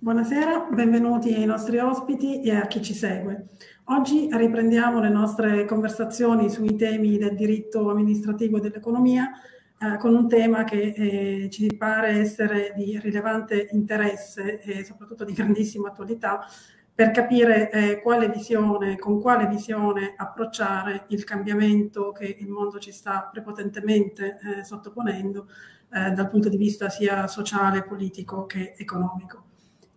Buonasera, benvenuti ai nostri ospiti e a chi ci segue. Oggi riprendiamo le nostre conversazioni sui temi del diritto amministrativo e dell'economia eh, con un tema che eh, ci pare essere di rilevante interesse e soprattutto di grandissima attualità per capire eh, quale visione, con quale visione approcciare il cambiamento che il mondo ci sta prepotentemente eh, sottoponendo eh, dal punto di vista sia sociale, politico che economico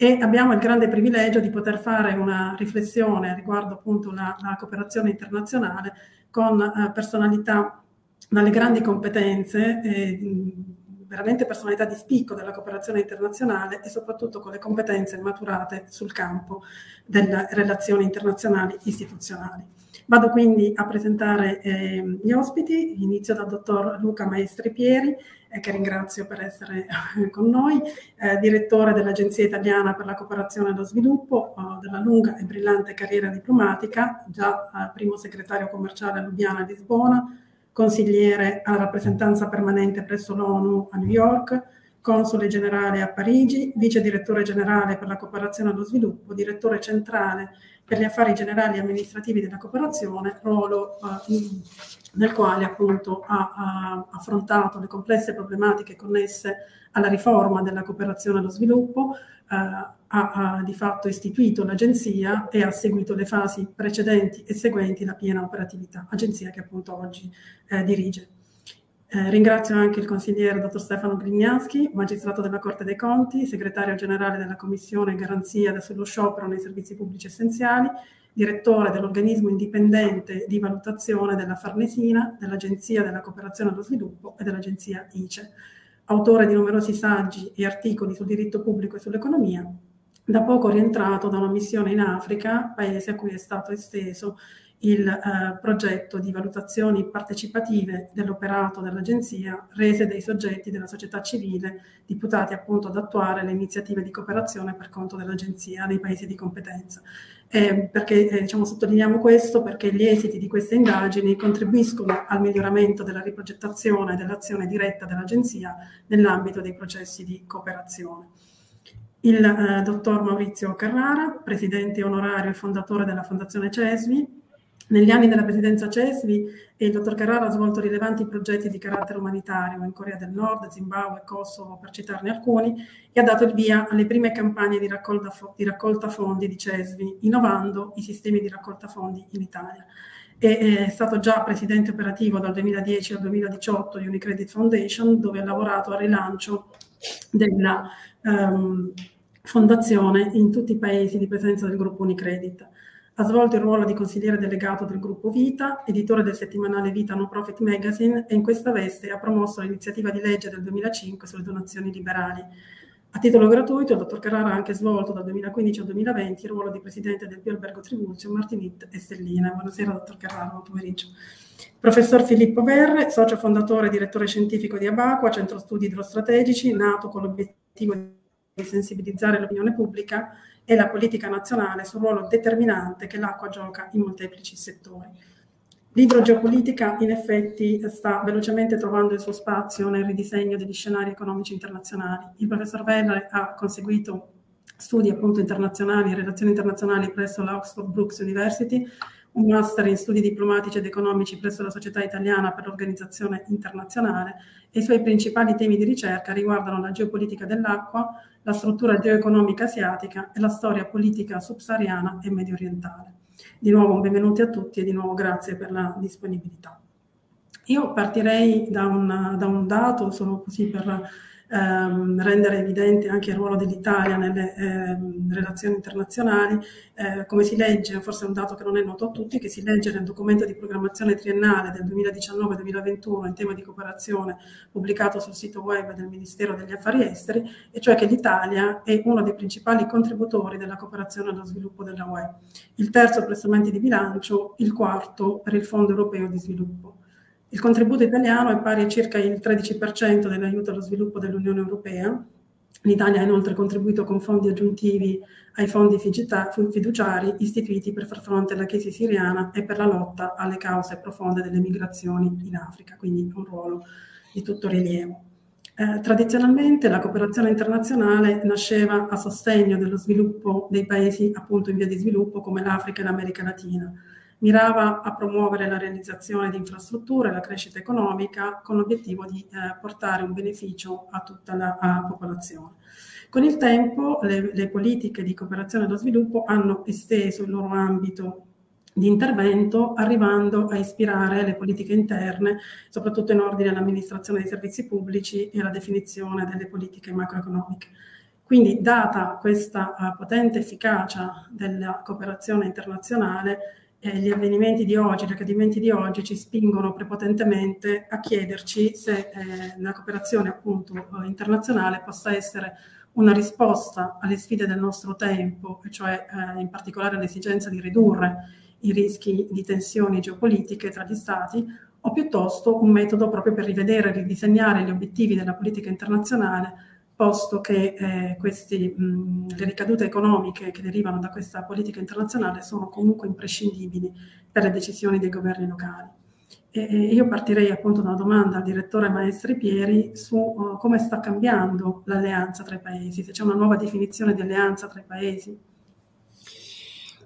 e abbiamo il grande privilegio di poter fare una riflessione riguardo appunto la, la cooperazione internazionale con eh, personalità dalle grandi competenze, eh, veramente personalità di spicco della cooperazione internazionale e soprattutto con le competenze maturate sul campo delle relazioni internazionali istituzionali. Vado quindi a presentare eh, gli ospiti, inizio dal dottor Luca Maestri Pieri, eh, che ringrazio per essere con noi, eh, direttore dell'Agenzia Italiana per la Cooperazione e lo Sviluppo, eh, della lunga e brillante carriera diplomatica, già eh, primo segretario commerciale a Lubiana e Lisbona, consigliere alla rappresentanza permanente presso l'ONU a New York, console generale a Parigi, vice direttore generale per la cooperazione e lo sviluppo, direttore centrale per gli affari generali e amministrativi della cooperazione, ruolo eh, nel quale appunto ha, ha, affrontato le complesse problematiche connesse alla riforma della cooperazione e lo sviluppo, eh, ha, ha, di fatto istituito l'agenzia e ha seguito le fasi precedenti e seguenti la piena operatività, agenzia che appunto oggi eh, dirige. Eh, ringrazio anche il consigliere dottor Stefano Grignaschi, magistrato della Corte dei Conti, segretario generale della Commissione Garanzia sullo sciopero nei servizi pubblici essenziali, direttore dell'organismo indipendente di valutazione della Farnesina, dell'Agenzia della Cooperazione allo Sviluppo e dell'Agenzia ICE, autore di numerosi saggi e articoli sul diritto pubblico e sull'economia, da poco rientrato da una missione in Africa, paese a cui è stato esteso il eh, progetto di valutazioni partecipative dell'operato dell'Agenzia rese dei soggetti della società civile deputati appunto ad attuare le iniziative di cooperazione per conto dell'Agenzia nei paesi di competenza. Eh, perché eh, diciamo, sottolineiamo questo? Perché gli esiti di queste indagini contribuiscono al miglioramento della riprogettazione dell'azione diretta dell'Agenzia nell'ambito dei processi di cooperazione. Il eh, dottor Maurizio Carrara, presidente onorario e fondatore della Fondazione CESVI, negli anni della presidenza CESVI il dottor Carrara ha svolto rilevanti progetti di carattere umanitario in Corea del Nord, Zimbabwe, Kosovo, per citarne alcuni, e ha dato il via alle prime campagne di raccolta, di raccolta fondi di CESVI, innovando i sistemi di raccolta fondi in Italia. E, è stato già presidente operativo dal 2010 al 2018 di Unicredit Foundation, dove ha lavorato al rilancio della um, fondazione in tutti i paesi di presenza del gruppo Unicredit. Ha svolto il ruolo di consigliere delegato del gruppo Vita, editore del settimanale Vita No Profit Magazine e in questa veste ha promosso l'iniziativa di legge del 2005 sulle donazioni liberali. A titolo gratuito, il dottor Carrara ha anche svolto dal 2015 al 2020 il ruolo di presidente del Pio Albergo Tribuzio, Martinit e Stellina. Buonasera, dottor Carrara, buon pomeriggio. Professor Filippo Verre, socio fondatore e direttore scientifico di Abacua, centro studi idrostrategici, nato con l'obiettivo di sensibilizzare l'opinione pubblica e la politica nazionale sul ruolo determinante che l'acqua gioca in molteplici settori. L'idrogeopolitica in effetti sta velocemente trovando il suo spazio nel ridisegno degli scenari economici internazionali. Il professor Veller ha conseguito studi appunto internazionali e relazioni internazionali presso la Oxford Brooks University, un master in studi diplomatici ed economici presso la Società Italiana per l'Organizzazione Internazionale e i suoi principali temi di ricerca riguardano la geopolitica dell'acqua, la struttura geoeconomica asiatica e la storia politica subsahariana e medio orientale. Di nuovo benvenuti a tutti e di nuovo grazie per la disponibilità. Io partirei da un, da un dato, solo così per ehm, rendere evidente anche il ruolo dell'Italia nelle ehm, relazioni internazionali, eh, come si legge, forse è un dato che non è noto a tutti, che si legge nel documento di programmazione triennale del 2019-2021 in tema di cooperazione pubblicato sul sito web del Ministero degli Affari Esteri, e cioè che l'Italia è uno dei principali contributori della cooperazione allo sviluppo della UE, il terzo per strumenti di bilancio, il quarto per il Fondo Europeo di Sviluppo. Il contributo italiano è pari a circa il 13% dell'aiuto allo sviluppo dell'Unione Europea. L'Italia ha inoltre contribuito con fondi aggiuntivi ai fondi fiduciari istituiti per far fronte alla crisi siriana e per la lotta alle cause profonde delle migrazioni in Africa, quindi un ruolo di tutto rilievo. Eh, tradizionalmente la cooperazione internazionale nasceva a sostegno dello sviluppo dei paesi appunto in via di sviluppo come l'Africa e l'America Latina. Mirava a promuovere la realizzazione di infrastrutture e la crescita economica con l'obiettivo di eh, portare un beneficio a tutta la a popolazione. Con il tempo le, le politiche di cooperazione allo sviluppo hanno esteso il loro ambito di intervento, arrivando a ispirare le politiche interne, soprattutto in ordine all'amministrazione dei servizi pubblici e alla definizione delle politiche macroeconomiche. Quindi, data questa uh, potente efficacia della cooperazione internazionale, eh, gli avvenimenti di oggi, gli accadimenti di oggi ci spingono prepotentemente a chiederci se eh, la cooperazione appunto eh, internazionale possa essere una risposta alle sfide del nostro tempo, cioè eh, in particolare l'esigenza di ridurre i rischi di tensioni geopolitiche tra gli Stati, o piuttosto un metodo proprio per rivedere e ridisegnare gli obiettivi della politica internazionale, posto che eh, questi, mh, le ricadute economiche che derivano da questa politica internazionale sono comunque imprescindibili per le decisioni dei governi locali. E, e io partirei appunto da una domanda al direttore Maestri Pieri su uh, come sta cambiando l'alleanza tra i paesi, se c'è una nuova definizione di alleanza tra i paesi.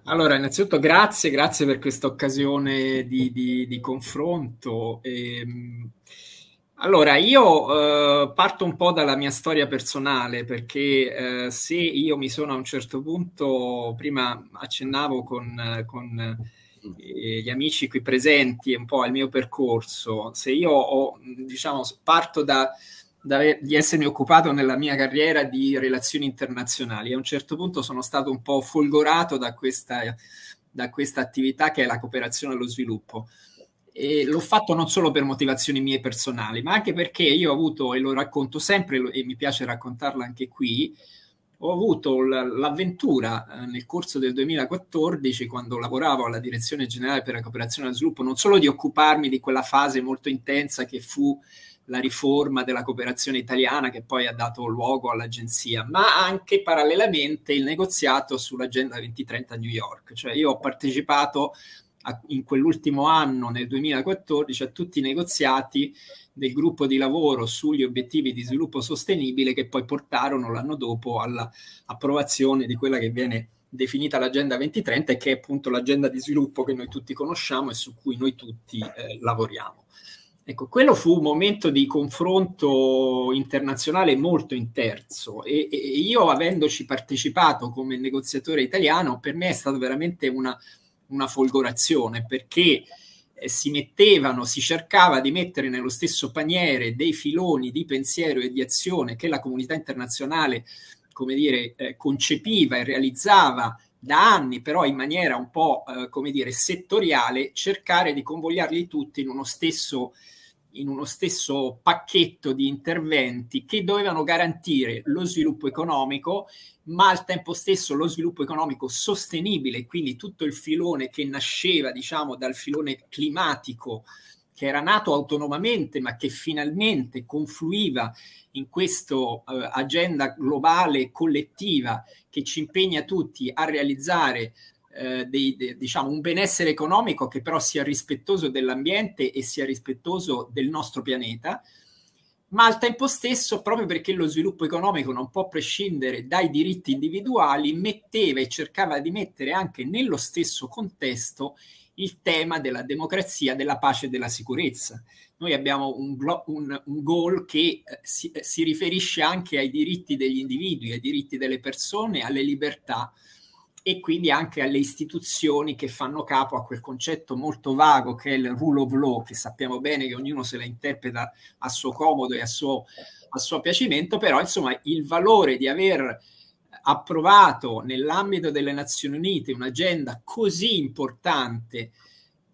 Allora, innanzitutto grazie, grazie per questa occasione di, di, di confronto. E, ehm, allora, io eh, parto un po' dalla mia storia personale perché eh, se io mi sono a un certo punto, prima accennavo con, con eh, gli amici qui presenti un po' al mio percorso, se io ho, diciamo, parto da di essermi occupato nella mia carriera di relazioni internazionali. A un certo punto sono stato un po' folgorato da questa, da questa attività che è la cooperazione allo sviluppo. E l'ho fatto non solo per motivazioni mie personali, ma anche perché io ho avuto, e lo racconto sempre e mi piace raccontarlo anche qui, ho avuto l'avventura eh, nel corso del 2014, quando lavoravo alla Direzione Generale per la Cooperazione allo Sviluppo, non solo di occuparmi di quella fase molto intensa che fu la riforma della cooperazione italiana che poi ha dato luogo all'agenzia, ma anche parallelamente il negoziato sull'agenda 2030 a New York. Cioè io ho partecipato a, in quell'ultimo anno, nel 2014, a tutti i negoziati del gruppo di lavoro sugli obiettivi di sviluppo sostenibile che poi portarono l'anno dopo all'approvazione di quella che viene definita l'agenda 2030 e che è appunto l'agenda di sviluppo che noi tutti conosciamo e su cui noi tutti eh, lavoriamo. Ecco, quello fu un momento di confronto internazionale molto interzo e, e, io avendoci partecipato come negoziatore italiano, per me è stata veramente una, una folgorazione perché eh, si mettevano, si cercava di mettere nello stesso paniere dei filoni di pensiero e di azione che la comunità internazionale, come dire, eh, concepiva e realizzava da anni, però in maniera un po', eh, come dire, settoriale, cercare di convogliarli tutti in uno stesso in uno stesso pacchetto di interventi che dovevano garantire lo sviluppo economico, ma al tempo stesso lo sviluppo economico sostenibile, quindi tutto il filone che nasceva, diciamo, dal filone climatico che era nato autonomamente, ma che finalmente confluiva in questa uh, agenda globale collettiva che ci impegna tutti a realizzare eh, dei, de, diciamo, un benessere economico che però sia rispettoso dell'ambiente e sia rispettoso del nostro pianeta, ma al tempo stesso, proprio perché lo sviluppo economico non può prescindere dai diritti individuali, metteva e cercava di mettere anche nello stesso contesto il tema della democrazia, della pace e della sicurezza. Noi abbiamo un, un, un goal che eh, si, si, riferisce anche ai diritti degli individui, ai diritti delle persone, alle libertà e quindi anche alle istituzioni che fanno capo a quel concetto molto vago che è il rule of law, che sappiamo bene che ognuno se la interpreta a suo comodo e a suo, a suo piacimento, però insomma il valore di aver approvato nell'ambito delle Nazioni Unite un'agenda così importante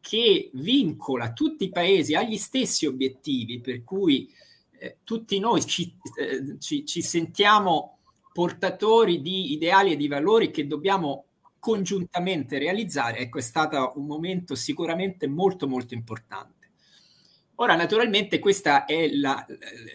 che vincola tutti i paesi agli stessi obiettivi, per cui eh, tutti noi ci, eh, ci, ci sentiamo portatori di ideali e di valori che dobbiamo congiuntamente realizzare, ecco, è stato un momento sicuramente molto molto importante. Ora, naturalmente, questa è la,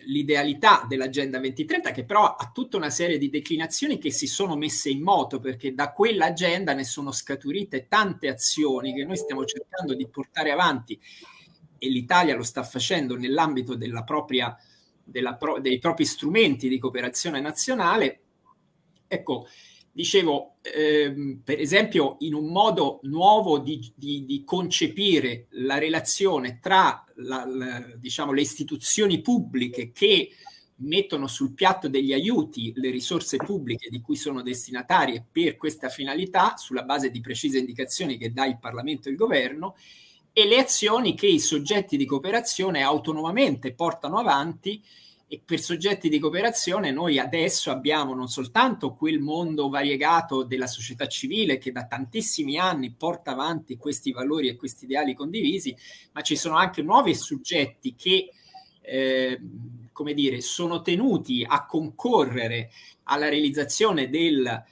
l'idealità dell'Agenda 2030, che però ha tutta una serie di declinazioni che si sono messe in moto, perché da quell'agenda ne sono scaturite tante azioni che noi stiamo cercando di portare avanti e l'Italia lo sta facendo nell'ambito propria pro, dei propri strumenti di cooperazione nazionale. Ecco, dicevo, ehm, per esempio, in un modo nuovo di, di, di concepire la relazione tra la, la, diciamo, le istituzioni pubbliche che mettono sul piatto degli aiuti le risorse pubbliche di cui sono destinatarie per questa finalità, sulla base di precise indicazioni che dà il Parlamento e il Governo, e le azioni che i soggetti di cooperazione autonomamente portano avanti e per soggetti di cooperazione noi adesso abbiamo non soltanto quel mondo variegato della società civile che da tantissimi anni porta avanti questi valori e questi ideali condivisi, ma ci sono anche nuovi soggetti che eh, come dire, sono tenuti a concorrere alla realizzazione del,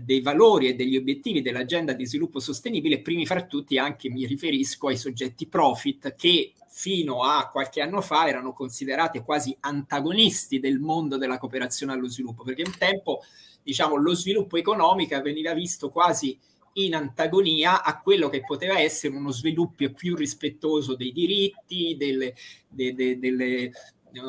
dei valori e degli obiettivi dell'agenda di sviluppo sostenibile, primi fra tutti anche mi riferisco ai soggetti profit che fino a qualche anno fa erano considerati quasi antagonisti del mondo della cooperazione allo sviluppo, perché un tempo diciamo, lo sviluppo economico veniva visto quasi in antagonia a quello che poteva essere uno sviluppo più rispettoso dei diritti, delle, de, de, delle,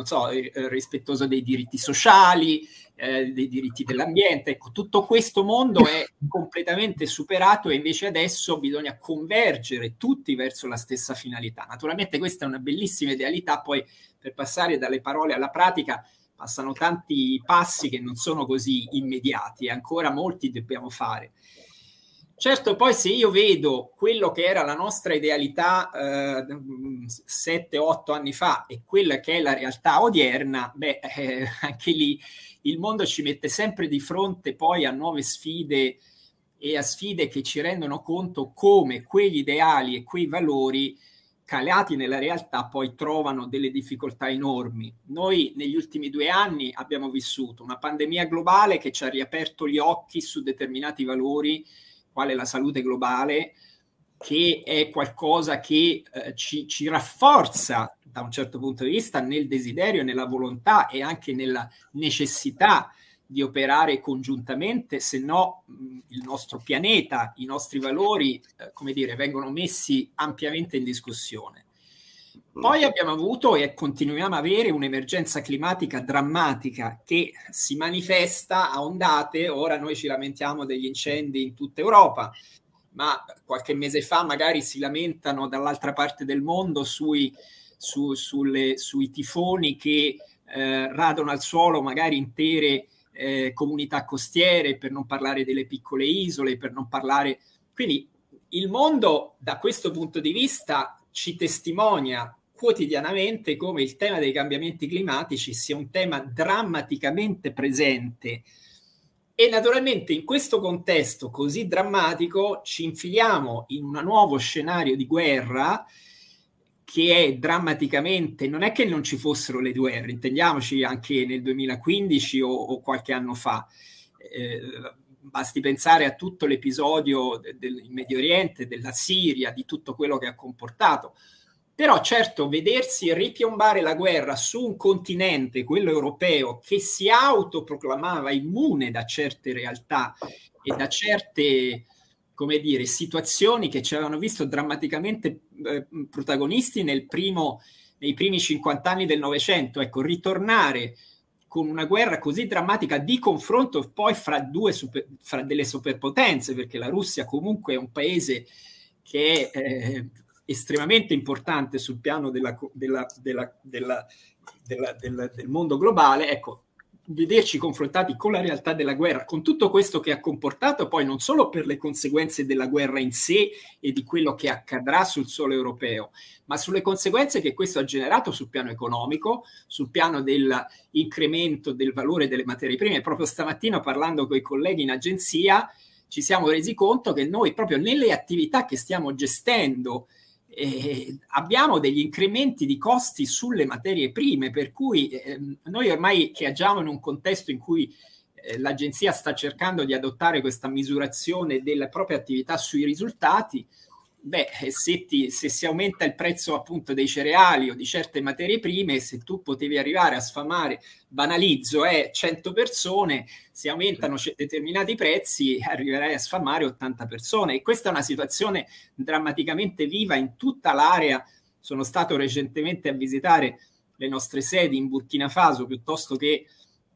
so, eh, rispettoso dei diritti sociali, eh, dei diritti dell'ambiente. Ecco, tutto questo mondo è completamente superato e invece adesso bisogna convergere tutti verso la stessa finalità. Naturalmente questa è una bellissima idealità, poi per passare dalle parole alla pratica passano tanti passi che non sono così immediati e ancora molti dobbiamo fare. Certo, poi se io vedo quello che era la nostra idealità eh, 7-8 anni fa e quella che è la realtà odierna, beh, eh, anche lì il mondo ci mette sempre di fronte poi a nuove sfide e a sfide che ci rendono conto come quegli ideali e quei valori calati nella realtà poi trovano delle difficoltà enormi. Noi negli ultimi due anni abbiamo vissuto una pandemia globale che ci ha riaperto gli occhi su determinati valori quale la salute globale, che è qualcosa che eh, ci, ci, rafforza da un certo punto di vista nel desiderio, nella volontà e anche nella necessità di operare congiuntamente, se no il nostro pianeta, i nostri valori, eh, come dire, vengono messi ampiamente in discussione. Poi abbiamo avuto e continuiamo a avere un'emergenza climatica drammatica che si manifesta a ondate. Ora noi ci lamentiamo degli incendi in tutta Europa, ma qualche mese fa magari si lamentano dall'altra parte del mondo sui, su, sulle, sui tifoni che eh, radono al suolo magari intere eh, comunità costiere, per non parlare delle piccole isole, per non parlare... Quindi il mondo da questo punto di vista ci testimonia quotidianamente come il tema dei cambiamenti climatici sia un tema drammaticamente presente e naturalmente in questo contesto così drammatico ci infiliamo in un nuovo scenario di guerra che è drammaticamente, non è che non ci fossero le guerre, intendiamoci anche nel 2015 o, o qualche anno fa, eh, basti pensare a tutto l'episodio del, del Medio Oriente, della Siria, di tutto quello che ha comportato. Però certo, vedersi ripiombare la guerra su un continente, quello europeo, che si autoproclamava immune da certe realtà e da certe, come dire, situazioni che ci avevano visto drammaticamente eh, protagonisti primo, nei primi 50 anni del Novecento, ecco, ritornare con una guerra così drammatica di confronto poi fra, due super, fra delle superpotenze, perché la Russia comunque è un paese che eh, estremamente importante sul piano della, della, della, del mondo globale, ecco, vederci confrontati con la realtà della guerra, con tutto questo che ha comportato poi non solo per le conseguenze della guerra in sé e di quello che accadrà sul suolo europeo, ma sulle conseguenze che questo ha generato sul piano economico, sul piano dell'incremento del valore delle materie prime. Proprio stamattina parlando con i colleghi in agenzia ci siamo resi conto che noi proprio nelle attività che stiamo gestendo eh, abbiamo degli incrementi di costi sulle materie prime, per cui eh, noi ormai che agiamo in un contesto in cui eh, l'agenzia sta cercando di adottare questa misurazione della propria attività sui risultati, Beh, se, ti, se, si aumenta il prezzo appunto dei cereali o di certe materie prime, se tu potevi arrivare a sfamare, banalizzo, eh, 100 persone, se aumentano c- determinati prezzi, arriverai a sfamare 80 persone. E questa è una situazione drammaticamente viva in tutta l'area. Sono stato recentemente a visitare le nostre sedi in Burkina Faso piuttosto che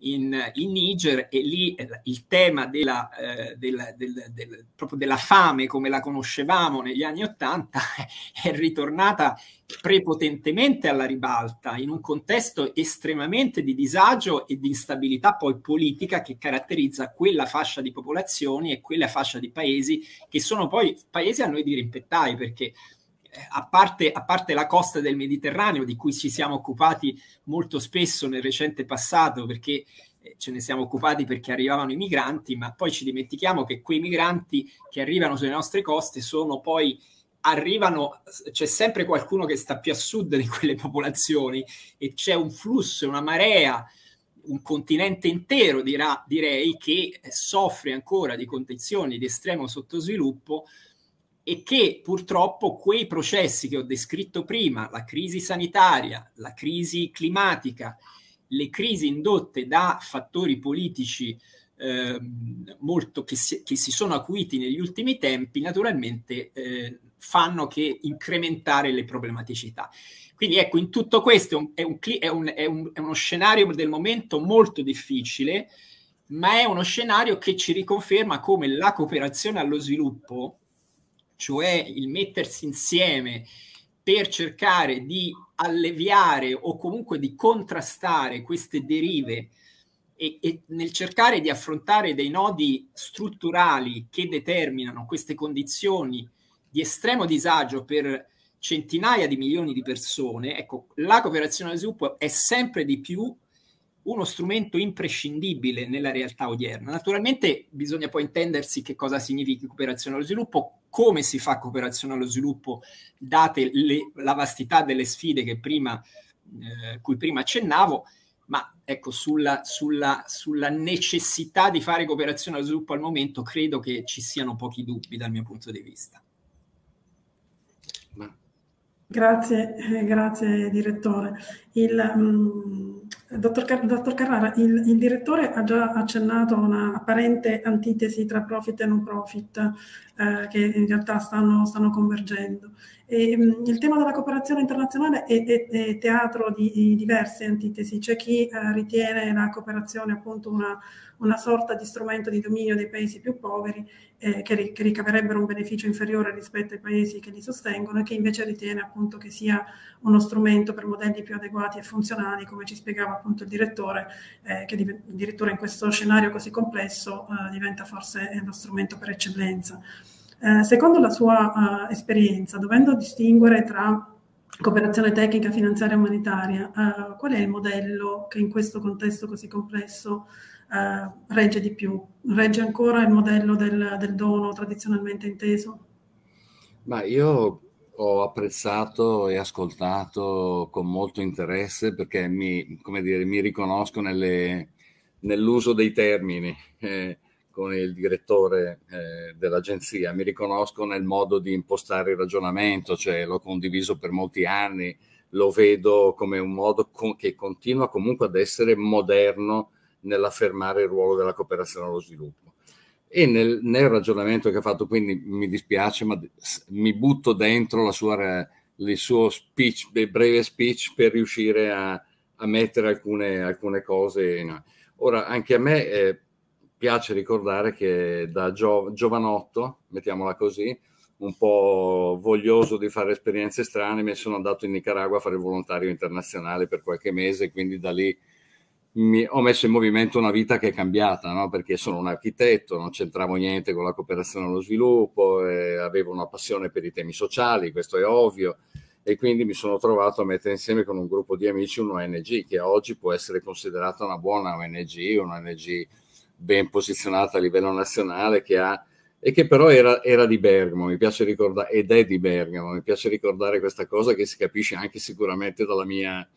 in, in Niger e lì eh, il tema della, eh, della, del, del, proprio della fame come la conoscevamo negli anni Ottanta è ritornata prepotentemente alla ribalta in un contesto estremamente di disagio e di instabilità poi politica che caratterizza quella fascia di popolazioni e quella fascia di paesi che sono poi paesi a noi di rimpettai perché a parte, a parte, la costa del Mediterraneo, di cui ci siamo occupati molto spesso nel recente passato, perché eh, ce ne siamo occupati perché arrivavano i migranti, ma poi ci dimentichiamo che quei migranti che arrivano sulle nostre coste sono poi arrivano, c'è sempre qualcuno che sta più a sud di quelle popolazioni e c'è un flusso, una marea, un continente intero dirà, direi che soffre ancora di condizioni di estremo sottosviluppo e che purtroppo quei processi che ho descritto prima, la crisi sanitaria, la crisi climatica, le crisi indotte da fattori politici eh, molto che si, che si, sono acuiti negli ultimi tempi, naturalmente eh, fanno che incrementare le problematicità. Quindi ecco, in tutto questo è, un, è, un, è, un, è uno scenario del momento molto difficile, ma è uno scenario che ci riconferma come la cooperazione allo sviluppo, cioè il mettersi insieme per cercare di alleviare o comunque di contrastare queste derive e, e, nel cercare di affrontare dei nodi strutturali che determinano queste condizioni di estremo disagio per centinaia di milioni di persone, ecco, la cooperazione allo sviluppo è sempre di più uno strumento imprescindibile nella realtà odierna. Naturalmente bisogna poi intendersi che cosa significa cooperazione allo sviluppo, come si fa cooperazione allo sviluppo, date le, la vastità delle sfide che prima, eh, cui prima accennavo, ma ecco, sulla, sulla, sulla necessità di fare cooperazione allo sviluppo al momento credo che ci siano pochi dubbi dal mio punto di vista. Grazie, eh, grazie direttore. Il, um, dottor, Car- dottor, Carrara, il, il, direttore ha già accennato a una apparente antitesi tra profit e non profit eh, che in realtà stanno, stanno convergendo. E, um, il tema della cooperazione internazionale è, è, è teatro di, di, diverse antitesi. C'è chi eh, ritiene la cooperazione appunto una, una sorta di strumento di dominio dei paesi più poveri eh, che, che, ricaverebbero un beneficio inferiore rispetto ai paesi che li sostengono e che invece ritiene appunto che sia uno strumento per modelli più adeguati e funzionali, come ci spiegava appunto il direttore, eh, che addirittura in questo scenario così complesso eh, diventa forse lo strumento per eccellenza. Eh, secondo la sua eh, esperienza, dovendo distinguere tra cooperazione tecnica, finanziaria e umanitaria, eh, qual è il modello che in questo contesto così complesso eh, regge di più? Regge ancora il modello del, del dono tradizionalmente inteso? Ma io ho apprezzato e ascoltato con molto interesse perché mi, dire, mi riconosco nelle, nell'uso dei termini eh, con il direttore eh, dell'agenzia, mi riconosco nel modo di impostare il ragionamento, cioè l'ho condiviso per molti anni, lo vedo come un modo con, che continua comunque ad essere moderno nell'affermare il ruolo della cooperazione allo sviluppo. E nel, nel ragionamento che ha fatto, quindi mi dispiace, ma mi butto dentro sua, il suo speech, il breve speech per riuscire a, a mettere alcune, alcune cose. In... Ora, anche a me eh, piace ricordare che da gio, giovanotto, mettiamola così, un po' voglioso di fare esperienze strane, mi sono andato in Nicaragua a fare il volontario internazionale per qualche mese, quindi da lì mi, ho messo in movimento una vita che è cambiata, no? perché sono un architetto, non c'entravo niente con la cooperazione allo sviluppo, eh, avevo una passione per i temi sociali, questo è ovvio, e quindi mi sono trovato a mettere insieme con un gruppo di amici un'ONG che oggi può essere considerata una buona ONG, un'ONG ben posizionata a livello nazionale che ha e che però era, era, di Bergamo, mi piace ricordare, ed è di Bergamo, mi piace ricordare questa cosa che si capisce anche sicuramente dalla mia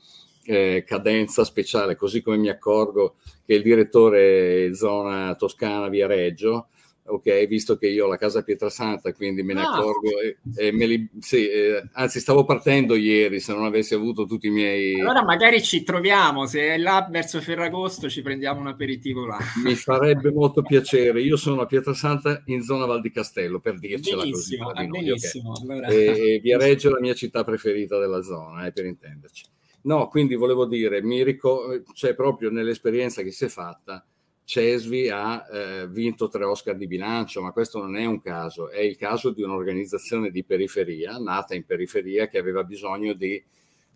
eh, cadenza speciale, così come mi accorgo che il direttore zona toscana via Reggio, ok, visto che io ho la casa Pietrasanta, quindi me ne ah. accorgo e, e me li, sì, eh, anzi stavo partendo ieri se non avessi avuto tutti i miei... Allora magari ci troviamo, se è là verso Ferragosto ci prendiamo un aperitivo là. Mi farebbe molto piacere, io sono a Pietrasanta in zona Val di Castello, per dircela benissimo, così. Benissimo, okay. allora... e, e Via Reggio è la mia città preferita della zona, eh, per intenderci. No, quindi volevo dire, mi ricordo, cioè proprio nell'esperienza che si è fatta, Cesvi ha eh, vinto tre Oscar di bilancio, ma questo non è un caso, è il caso di un'organizzazione di periferia, nata in periferia, che aveva bisogno di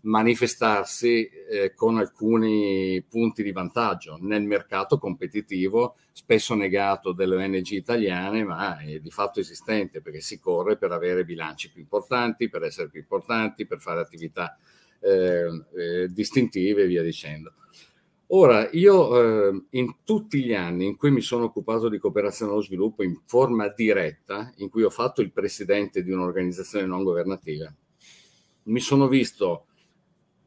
manifestarsi eh, con alcuni punti di vantaggio nel mercato competitivo, spesso negato delle ONG italiane, ma è di fatto esistente perché si corre per avere bilanci più importanti, per essere più importanti, per fare attività eh, eh, distintive e via dicendo. Ora, io eh, in tutti gli anni in cui mi sono occupato di cooperazione allo sviluppo in forma diretta, in cui ho fatto il presidente di un'organizzazione non governativa, mi sono visto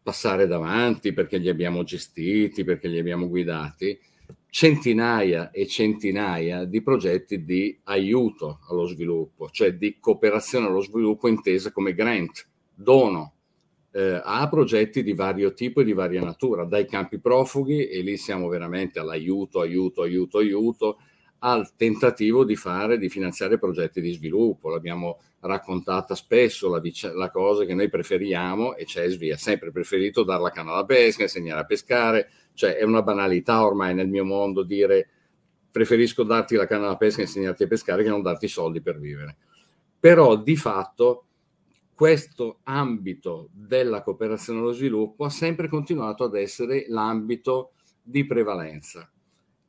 passare davanti perché li abbiamo gestiti, perché li abbiamo guidati, centinaia e centinaia di progetti di aiuto allo sviluppo, cioè di cooperazione allo sviluppo intesa come grant, dono, eh, a progetti di vario tipo e di varia natura, dai campi profughi, e lì siamo veramente all'aiuto, aiuto, aiuto, aiuto, al tentativo di fare, di finanziare progetti di sviluppo. L'abbiamo raccontata spesso la, la cosa che noi preferiamo, e Cesvi ha sempre preferito dare la canna alla pesca, insegnare a pescare, cioè è una banalità ormai nel mio mondo dire preferisco darti la canna alla pesca e insegnarti a pescare che non darti soldi per vivere. Però di fatto questo ambito della cooperazione allo sviluppo ha sempre continuato ad essere l'ambito di prevalenza.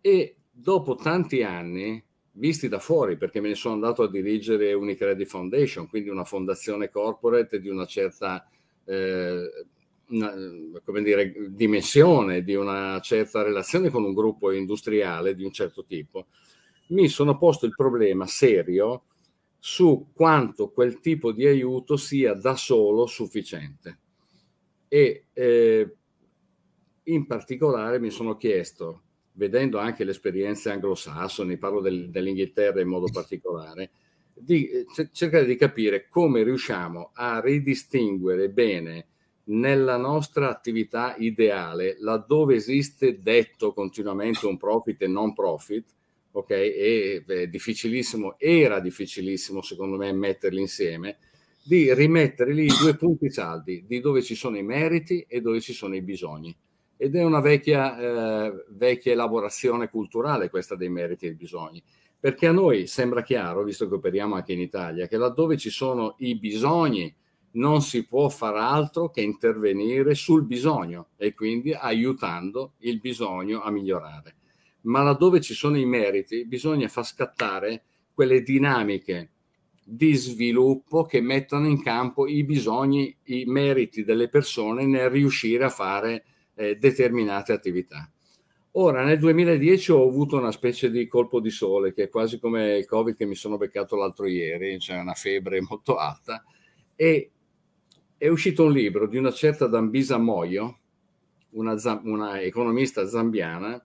E dopo tanti anni, visti da fuori, perché me ne sono andato a dirigere Unicredit Foundation, quindi una fondazione corporate di una certa eh, una, come dire, dimensione, di una certa relazione con un gruppo industriale di un certo tipo, mi sono posto il problema serio su quanto quel tipo di aiuto sia da solo sufficiente. E eh, in particolare mi sono chiesto vedendo anche le esperienze anglosassoni, parlo del, dell'Inghilterra in modo particolare, di eh, cercare di capire come riusciamo a ridistinguere bene nella nostra attività ideale, laddove esiste detto continuamente un profit e non profit, ok? E è difficilissimo, era difficilissimo secondo me metterli insieme, di rimettere lì i due punti saldi di dove ci sono i meriti e dove ci sono i bisogni ed è una vecchia, eh, vecchia elaborazione culturale questa dei meriti e dei bisogni, perché a noi sembra chiaro, visto che operiamo anche in Italia, che laddove ci sono i bisogni non si può fare altro che intervenire sul bisogno e quindi aiutando il bisogno a migliorare. Ma laddove ci sono i meriti bisogna far scattare quelle dinamiche di sviluppo che mettono in campo i bisogni, i meriti delle persone nel riuscire a fare eh, determinate attività. Ora, nel 2010 ho avuto una specie di colpo di sole, che è quasi come il Covid che mi sono beccato l'altro ieri, c'è una febbre molto alta, e è uscito un libro di una certa Dambisa Moyo, una, una economista zambiana,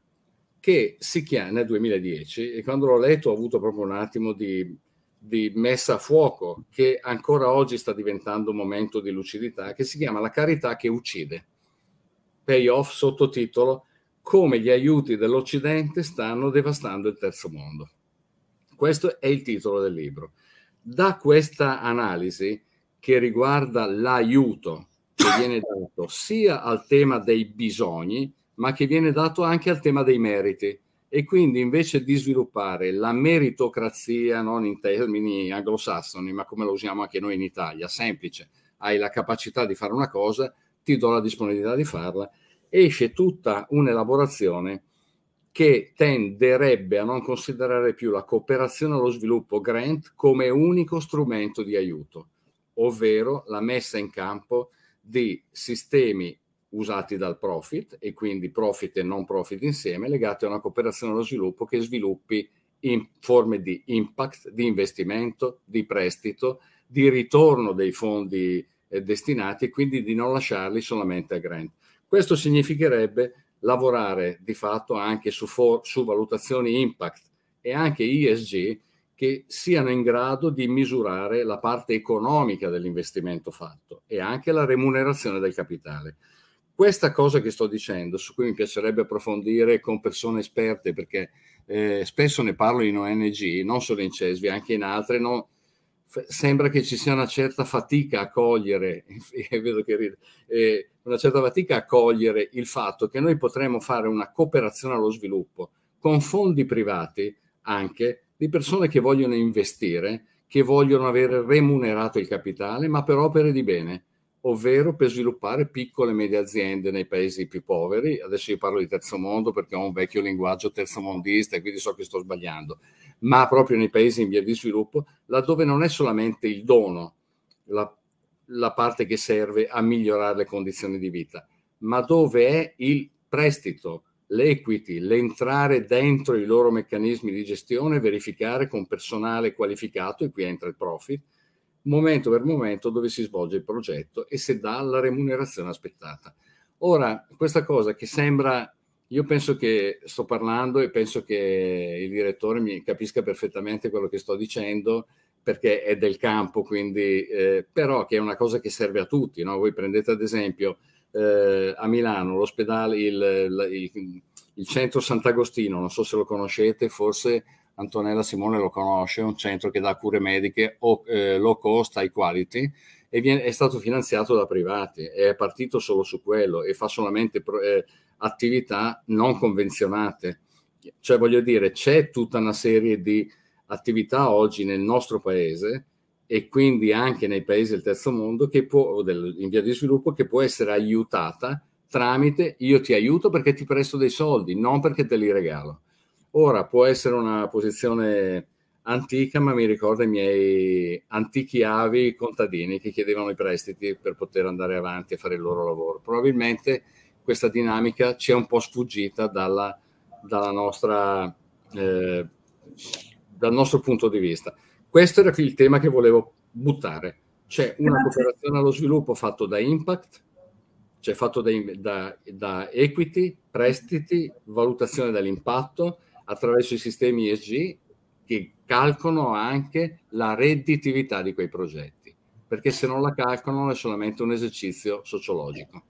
che si chiama nel 2010, e quando l'ho letto ho avuto proprio un attimo di, di messa a fuoco, che ancora oggi sta diventando un momento di lucidità, che si chiama La carità che uccide payoff sottotitolo Come gli aiuti dell'Occidente stanno devastando il terzo mondo. Questo è il titolo del libro. Da questa analisi che riguarda l'aiuto che viene dato sia al tema dei bisogni, ma che viene dato anche al tema dei meriti. E quindi invece di sviluppare la meritocrazia, non in termini anglosassoni, ma come lo usiamo anche noi in Italia, semplice, hai la capacità di fare una cosa, ti do la disponibilità di farla, esce tutta un'elaborazione che tenderebbe a non considerare più la cooperazione allo sviluppo grant come unico strumento di aiuto, ovvero la messa in campo di sistemi usati dal profit e quindi profit e non profit insieme legati a una cooperazione allo sviluppo che sviluppi in forme di impact, di investimento, di prestito, di ritorno dei fondi eh, destinati e quindi di non lasciarli solamente a grant. Questo significherebbe lavorare di fatto anche su, for- su valutazioni impact e anche ESG che siano in grado di misurare la parte economica dell'investimento fatto e anche la remunerazione del capitale. Questa cosa che sto dicendo, su cui mi piacerebbe approfondire con persone esperte, perché eh, spesso ne parlo in ONG, non solo in CESVI, anche in altre, no, sembra che ci sia una certa fatica a cogliere, vedo che ride, eh, una certa fatica a cogliere il fatto che noi potremmo fare una cooperazione allo sviluppo con fondi privati anche di persone che vogliono investire, che vogliono avere remunerato il capitale, ma per opere di bene, ovvero per sviluppare piccole e medie aziende nei paesi più poveri. Adesso io parlo di terzo mondo perché ho un vecchio linguaggio terzomondista e quindi so che sto sbagliando, ma proprio nei paesi in via di sviluppo, laddove non è solamente il dono la, la parte che serve a migliorare le condizioni di vita, ma dove è il prestito, l'equity, l'entrare dentro i loro meccanismi di gestione, verificare con personale qualificato, e qui entra il profit, momento per momento dove si svolge il progetto e se dà la remunerazione aspettata. Ora, questa cosa che sembra, io penso che sto parlando e penso che il direttore mi capisca perfettamente quello che sto dicendo perché è del campo, quindi, eh, però che è una cosa che serve a tutti. No? Voi prendete ad esempio eh, a Milano l'ospedale, il, il, il centro Sant'Agostino, non so se lo conoscete, forse Antonella Simone lo conosce, è un centro che dà cure mediche o, eh, low cost, high quality, e viene, è stato finanziato da privati, è partito solo su quello e fa solamente pro, eh, attività non convenzionate. Cioè voglio dire, c'è tutta una serie di attività oggi nel nostro paese e quindi anche nei paesi del terzo mondo che può, del, in via di sviluppo che può essere aiutata tramite io ti aiuto perché ti presto dei soldi, non perché te li regalo. Ora può essere una posizione antica, ma mi ricorda i miei antichi avi contadini che chiedevano i prestiti per poter andare avanti e fare il loro lavoro. Probabilmente questa dinamica ci è un po' sfuggita dalla, dalla nostra, eh, dal nostro punto di vista. Questo era il tema che volevo buttare. C'è una cooperazione allo sviluppo fatto da Impact, cioè fatto da, da, da equity, prestiti, valutazione dell'impatto, attraverso i sistemi ESG che calcolano anche la redditività di quei progetti, perché se non la calcolano è solamente un esercizio sociologico.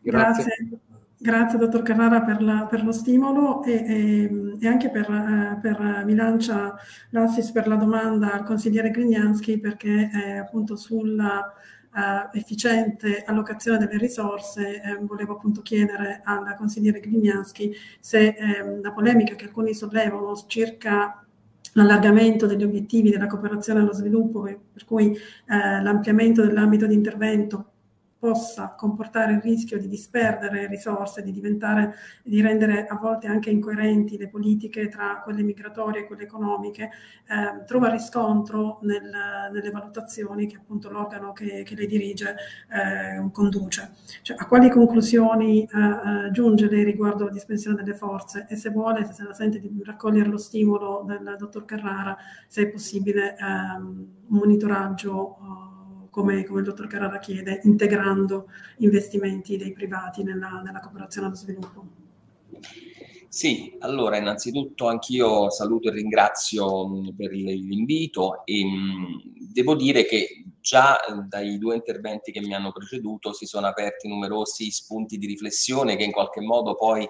Grazie. Grazie, Grazie dottor Carrara per, la, per lo stimolo e, e, e anche per, eh, per, mi lancia l'assist per la domanda al consigliere Grignanski perché eh, appunto sulla eh, efficiente allocazione delle risorse, eh, volevo appunto chiedere al consigliere Grignaschi se eh, la polemica che alcuni sollevano circa l'allargamento degli obiettivi della cooperazione allo sviluppo, per cui eh, l'ampliamento dell'ambito di intervento possa comportare il rischio di disperdere risorse, di diventare, di rendere a volte anche incoerenti le politiche tra quelle migratorie e quelle economiche, eh, trova riscontro nel, nelle valutazioni che appunto l'organo che, che le dirige eh, conduce. Cioè, a quali conclusioni eh, eh, giunge lei riguardo alla dispensione delle forze e se vuole, se se la sente di raccogliere lo stimolo del dottor Carrara, se è possibile ehm, un monitoraggio come, come, il dottor Carrara chiede, integrando investimenti dei privati nella, nella cooperazione allo sviluppo. Sì, allora innanzitutto anch'io saluto e ringrazio per l'invito e devo dire che già dai due interventi che mi hanno preceduto si sono aperti numerosi spunti di riflessione che in qualche modo poi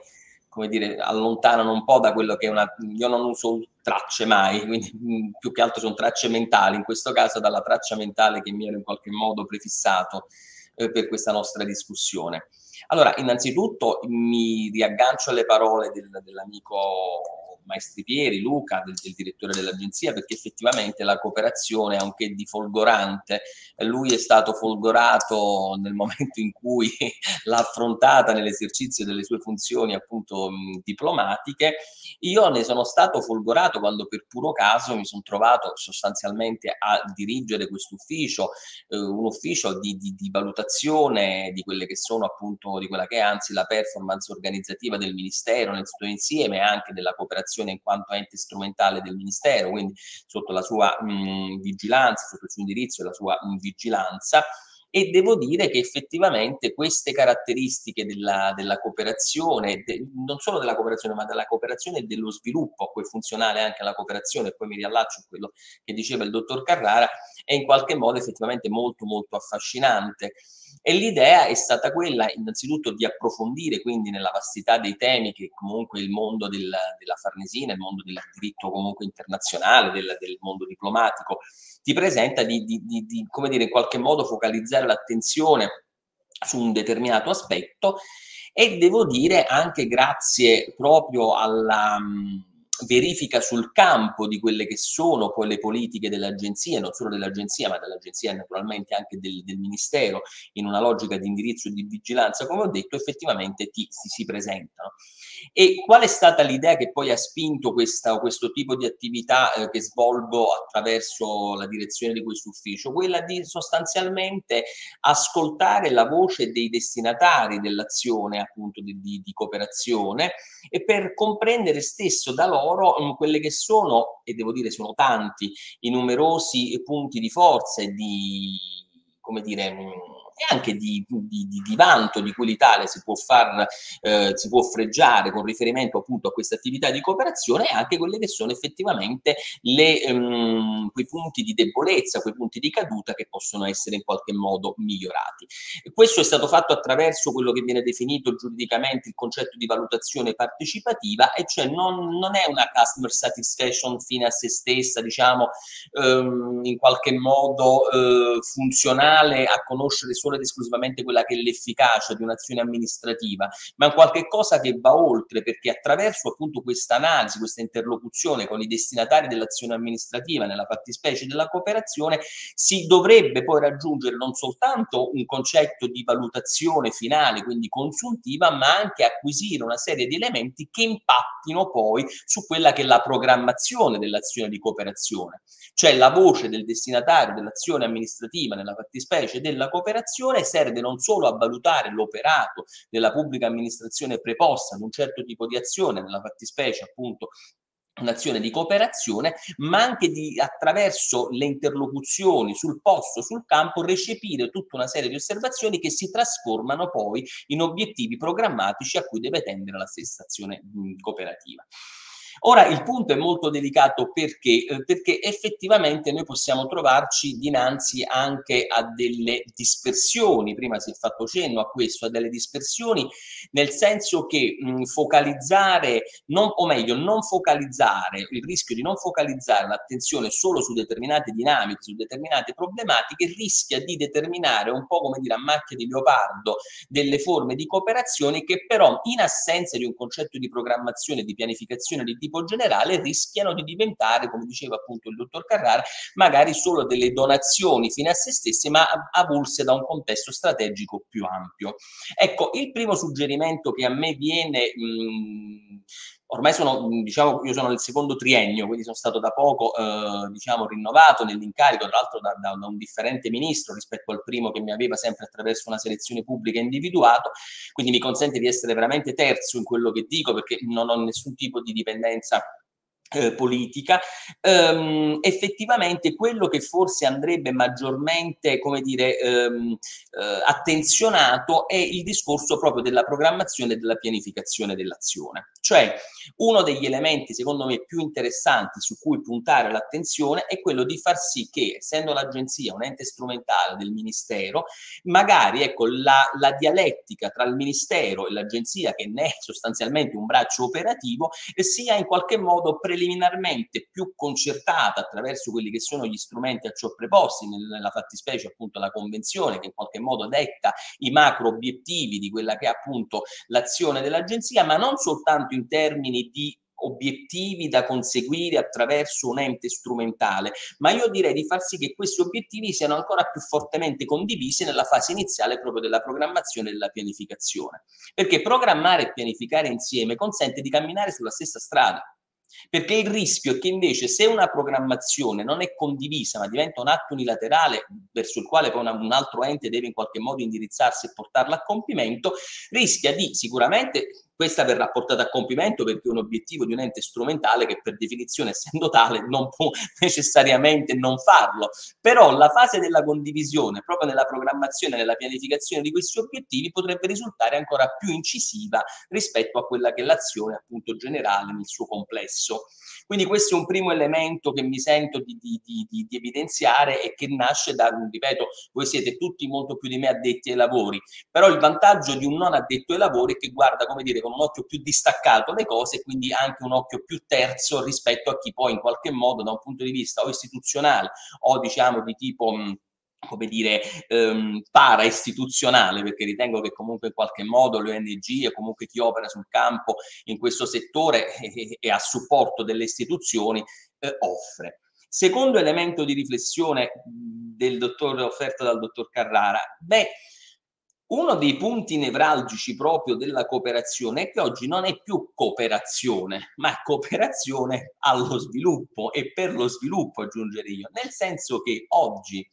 come dire, allontanano un po' da quello che è una... Io non uso tracce mai, quindi mm, più che altro sono tracce mentali, in questo caso dalla traccia mentale che mi ero in qualche modo prefissato eh, per questa nostra discussione. Allora, innanzitutto mi riaggancio alle parole del, dell'amico Maestri Pieri, Luca, del, del, direttore dell'agenzia, perché effettivamente la cooperazione, anche di folgorante, lui è stato folgorato nel momento in cui l'ha affrontata nell'esercizio delle sue funzioni appunto mh, diplomatiche. Io ne sono stato folgorato quando per puro caso mi sono trovato sostanzialmente a dirigere questo ufficio, eh, un ufficio di, di, di valutazione di quelle che sono appunto, di quella che è anzi la performance organizzativa del Ministero nel suo insieme anche della cooperazione amministrazione in quanto ente strumentale del Ministero, quindi sotto la sua mh, vigilanza, sotto il suo indirizzo e la sua mh, vigilanza. E devo dire che effettivamente queste caratteristiche della, della cooperazione, de, non solo della cooperazione, ma della cooperazione e dello sviluppo, a cui è funzionale anche la cooperazione, e poi mi riallaccio a quello che diceva il dottor Carrara, è in qualche modo effettivamente molto molto affascinante. E l'idea è stata quella innanzitutto di approfondire quindi nella vastità dei temi che comunque il mondo del, della Farnesina, il mondo del diritto comunque internazionale, del, del mondo diplomatico ti presenta di, di, di, di, come dire, in qualche modo focalizzare l'attenzione su un determinato aspetto e devo dire anche grazie proprio alla verifica sul campo di quelle che sono poi le politiche dell'agenzia, non solo dell'agenzia, ma dell'agenzia naturalmente anche del, del, Ministero, in una logica di indirizzo e di vigilanza, come ho detto, effettivamente ti, ti si presentano. E qual è stata l'idea che poi ha spinto questa, questo tipo di attività eh, che svolgo attraverso la direzione di questo ufficio? Quella di sostanzialmente ascoltare la voce dei destinatari dell'azione appunto di, di, di cooperazione e per comprendere stesso da loro mh, quelle che sono, e devo dire sono tanti, i numerosi punti di forza e di, come dire, mh, e anche di, di, di, vanto di cui l'Italia si può far, eh, si può freggiare con riferimento appunto a queste attività di cooperazione e anche quelle che sono effettivamente le, um, quei punti di debolezza, quei punti di caduta che possono essere in qualche modo migliorati. E questo è stato fatto attraverso quello che viene definito giuridicamente il concetto di valutazione partecipativa, e cioè non, non è una customer satisfaction fine a se stessa, diciamo, um, in qualche modo uh, funzionale a conoscere solo solo ed esclusivamente quella che è l'efficacia di un'azione amministrativa, ma qualche cosa che va oltre, perché attraverso appunto questa analisi, questa interlocuzione con i destinatari dell'azione amministrativa, nella fattispecie della cooperazione, si dovrebbe poi raggiungere non soltanto un concetto di valutazione finale, quindi consultiva, ma anche acquisire una serie di elementi che impattino poi su quella che è la programmazione dell'azione di cooperazione, cioè la voce del destinatario dell'azione amministrativa, nella fattispecie della cooperazione, valutazione serve non solo a valutare l'operato della pubblica amministrazione preposta ad un certo tipo di azione, nella fattispecie appunto un'azione di cooperazione, ma anche di, attraverso le interlocuzioni sul posto, sul campo, recepire tutta una serie di osservazioni che si trasformano poi in obiettivi programmatici a cui deve tendere la stessa azione mh, cooperativa. Ora il punto è molto delicato perché? Eh, perché effettivamente noi possiamo trovarci dinanzi anche a delle dispersioni, prima si è fatto cenno a questo, a delle dispersioni nel senso che mh, focalizzare, non, o meglio non focalizzare, il rischio di non focalizzare l'attenzione solo su determinate dinamiche, su determinate problematiche rischia di determinare un po' come dire a macchia di leopardo delle forme di cooperazione che però in assenza di un concetto di programmazione, di pianificazione di tipo generale rischiano di diventare, come diceva appunto il dottor Carrara, magari solo delle donazioni fine a se stesse, ma avulse da un contesto strategico più ampio. Ecco, il primo suggerimento che a me viene... Mh, ormai sono, diciamo, io sono nel secondo triennio, quindi sono stato da poco, eh, diciamo, rinnovato nell'incarico, tra l'altro da, da, da, un differente ministro rispetto al primo che mi aveva sempre attraverso una selezione pubblica individuato, quindi mi consente di essere veramente terzo in quello che dico perché non ho nessun tipo di dipendenza eh, politica, ehm, effettivamente quello che forse andrebbe maggiormente, come dire, ehm, eh, attenzionato è il discorso proprio della programmazione e della pianificazione dell'azione. Cioè, uno degli elementi, secondo me, più interessanti su cui puntare l'attenzione è quello di far sì che, essendo l'agenzia un ente strumentale del Ministero, magari, ecco, la, la dialettica tra il Ministero e l'agenzia, che ne è sostanzialmente un braccio operativo, sia in qualche modo pre preliminarmente più concertata attraverso quelli che sono gli strumenti a ciò preposti, nella fattispecie appunto la convenzione che in qualche modo detta i macro obiettivi di quella che è appunto l'azione dell'agenzia, ma non soltanto in termini di obiettivi da conseguire attraverso un ente strumentale, ma io direi di far sì che questi obiettivi siano ancora più fortemente condivisi nella fase iniziale proprio della programmazione e della pianificazione. Perché programmare e pianificare insieme consente di camminare sulla stessa strada. Perché il rischio è che invece se una programmazione non è condivisa ma diventa un atto unilaterale verso il quale poi una, un altro ente deve in qualche modo indirizzarsi e portarla a compimento, rischia di sicuramente questa verrà portata a compimento perché è un obiettivo di un ente strumentale che per definizione, essendo tale, non può necessariamente non farlo. Però la fase della condivisione, proprio nella programmazione, nella pianificazione di questi obiettivi, potrebbe risultare ancora più incisiva rispetto a quella che è l'azione appunto generale nel suo complesso. Quindi questo è un primo elemento che mi sento di, di, di, di, evidenziare e che nasce da, ripeto, voi siete tutti molto più di me addetti ai lavori, però il vantaggio di un non addetto ai lavori è che guarda, come dire, con un occhio più distaccato le cose e quindi anche un occhio più terzo rispetto a chi poi in qualche modo da un punto di vista o istituzionale o diciamo di tipo... Mh, come dire, ehm, para-istituzionale, perché ritengo che comunque in qualche modo le ONG e comunque chi opera sul campo in questo settore e, a supporto delle istituzioni eh, offre. Secondo elemento di riflessione del dottor, offerto dal dottor Carrara, beh, uno dei punti nevralgici proprio della cooperazione è che oggi non è più cooperazione, ma cooperazione allo sviluppo e per lo sviluppo, aggiungerei io, nel senso che oggi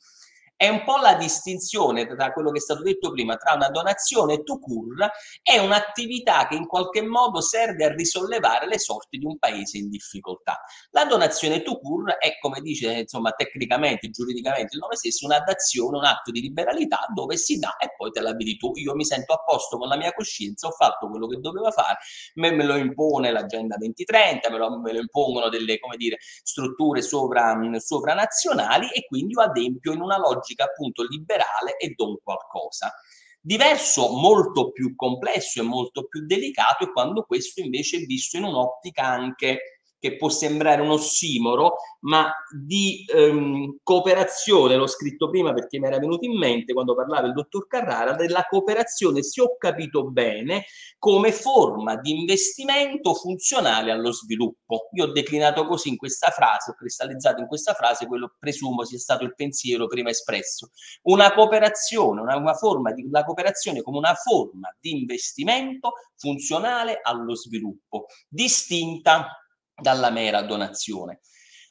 è un po' la distinzione tra quello che è stato detto prima, tra una donazione to cure e un'attività che in qualche modo serve a risollevare le sorti di un paese in difficoltà. La donazione to cure è, come dice insomma tecnicamente, giuridicamente il nome stesso, una dazione, un atto di liberalità dove si dà e poi te la vedi tu. Io mi sento a posto con la mia coscienza, ho fatto quello che dovevo fare, me, me lo impone l'agenda 2030, me lo, me lo impongono delle dire, strutture sovra, sovranazionali e quindi io adempio in una logica logica appunto liberale e do qualcosa. Diverso, molto più complesso e molto più delicato è quando questo invece è visto in un'ottica anche che può sembrare un ossimoro, ma di ehm, cooperazione, l'ho scritto prima perché mi era venuto in mente quando parlava il dottor Carrara, della cooperazione, se ho capito bene, come forma di investimento funzionale allo sviluppo. Io ho declinato così in questa frase, ho cristallizzato in questa frase quello presumo sia stato il pensiero prima espresso. Una cooperazione, una, una forma di la cooperazione come una forma di investimento funzionale allo sviluppo, distinta dalla mera donazione.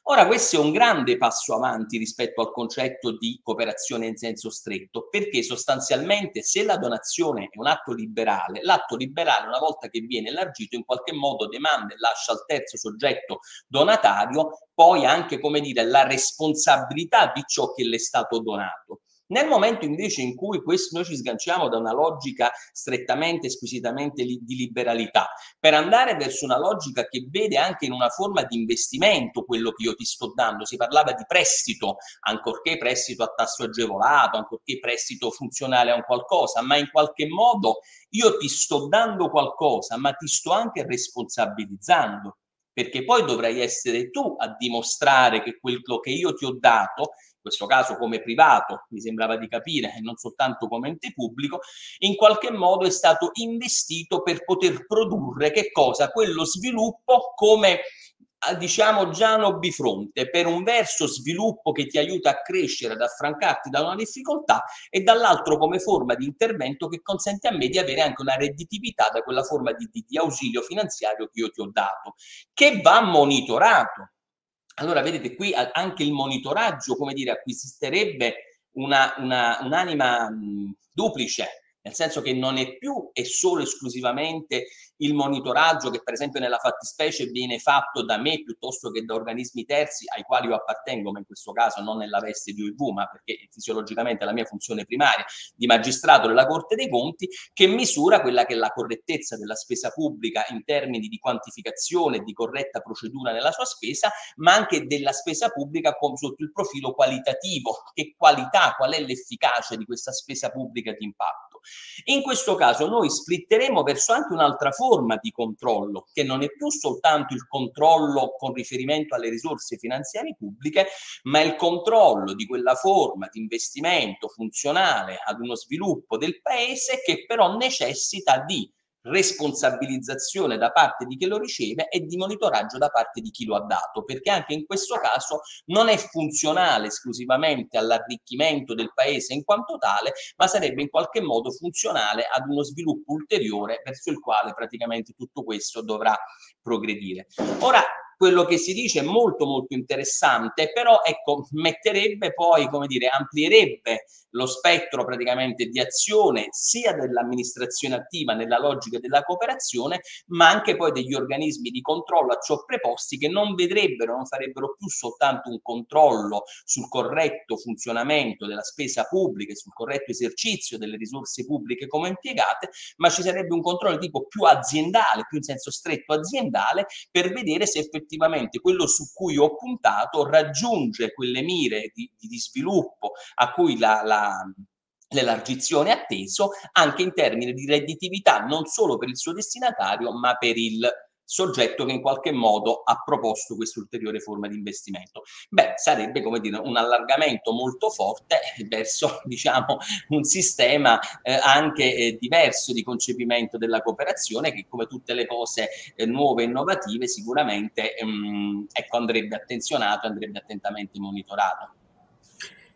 Ora, questo è un grande passo avanti rispetto al concetto di cooperazione in senso stretto, perché sostanzialmente se la donazione è un atto liberale, l'atto liberale, una volta che viene elargito, in qualche modo demanda e lascia al terzo soggetto donatario poi anche, come dire, la responsabilità di ciò che le è stato donato. Nel momento invece in cui questo, noi ci sganciamo da una logica strettamente, squisitamente li, di liberalità, per andare verso una logica che vede anche in una forma di investimento quello che io ti sto dando, si parlava di prestito, ancorché prestito a tasso agevolato, ancorché prestito funzionale a un qualcosa, ma in qualche modo io ti sto dando qualcosa, ma ti sto anche responsabilizzando perché poi dovrai essere tu a dimostrare che quello che io ti ho dato questo caso come privato, mi sembrava di capire, e non soltanto come ente pubblico, in qualche modo è stato investito per poter produrre che cosa? Quello sviluppo come diciamo Giano bifronte, per un verso sviluppo che ti aiuta a crescere, ad affrancarti da una difficoltà e dall'altro come forma di intervento che consente a me di avere anche una redditività da quella forma di, di, di ausilio finanziario che io ti ho dato, che va monitorato allora, vedete, qui anche il monitoraggio, come dire, acquisisterebbe una, una, un'anima mh, duplice, nel senso che non è più e solo esclusivamente il monitoraggio che per esempio nella fattispecie viene fatto da me piuttosto che da organismi terzi ai quali io appartengo, ma in questo caso non nella veste di OIV, ma perché fisiologicamente la mia funzione primaria di magistrato della Corte dei Conti, che misura quella che è la correttezza della spesa pubblica in termini di quantificazione di corretta procedura nella sua spesa, ma anche della spesa pubblica sotto il profilo qualitativo, che qualità, qual è l'efficacia di questa spesa pubblica di impatto. In questo caso noi splitteremo verso anche un'altra forma di controllo, che non è più soltanto il controllo con riferimento alle risorse finanziarie pubbliche, ma il controllo di quella forma di investimento funzionale ad uno sviluppo del paese che però necessita di responsabilizzazione da parte di chi lo riceve e di monitoraggio da parte di chi lo ha dato, perché anche in questo caso non è funzionale esclusivamente all'arricchimento del paese in quanto tale, ma sarebbe in qualche modo funzionale ad uno sviluppo ulteriore verso il quale praticamente tutto questo dovrà progredire. Ora, quello che si dice è molto molto interessante, però ecco, metterebbe poi, come dire, amplierebbe lo spettro praticamente di azione sia dell'amministrazione attiva nella logica della cooperazione, ma anche poi degli organismi di controllo a ciò preposti che non vedrebbero, non farebbero più soltanto un controllo sul corretto funzionamento della spesa pubblica e sul corretto esercizio delle risorse pubbliche come impiegate, ma ci sarebbe un controllo tipo più aziendale, più in senso stretto aziendale, per vedere se effettivamente quello su cui ho puntato raggiunge quelle mire di, di sviluppo a cui la, la l'elargizione atteso anche in termini di redditività non solo per il suo destinatario ma per il soggetto che in qualche modo ha proposto questa ulteriore forma di investimento. Beh, sarebbe come dire un allargamento molto forte verso diciamo un sistema eh, anche eh, diverso di concepimento della cooperazione che come tutte le cose eh, nuove e innovative sicuramente ehm, ecco, andrebbe attenzionato, andrebbe attentamente monitorato.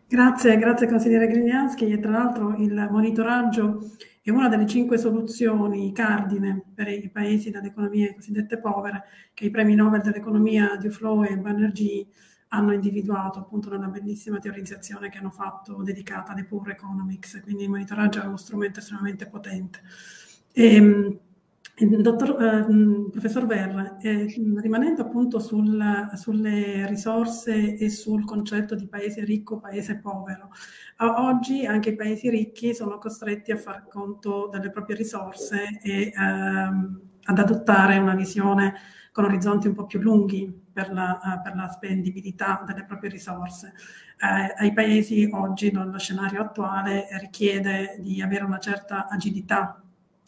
Grazie, grazie consigliere Grignaschi e tra l'altro il monitoraggio è una delle cinque soluzioni cardine per i paesi dalle economie cosiddette povere che i premi Nobel dell'economia Duflo e Banerjee hanno individuato appunto nella bellissima teorizzazione che hanno fatto dedicata alle poor economics, quindi il monitoraggio è uno strumento estremamente potente. E, ehm, il dottor, eh, professor Verra, eh, rimanendo appunto sul, sulle risorse e sul concetto di paese ricco, paese povero, oggi anche i paesi ricchi sono costretti a far conto delle proprie risorse e ehm, ad adottare una visione con orizzonti un po' più lunghi per la, per la spendibilità delle proprie risorse. Eh, ai paesi oggi, lo scenario attuale richiede di avere una certa agilità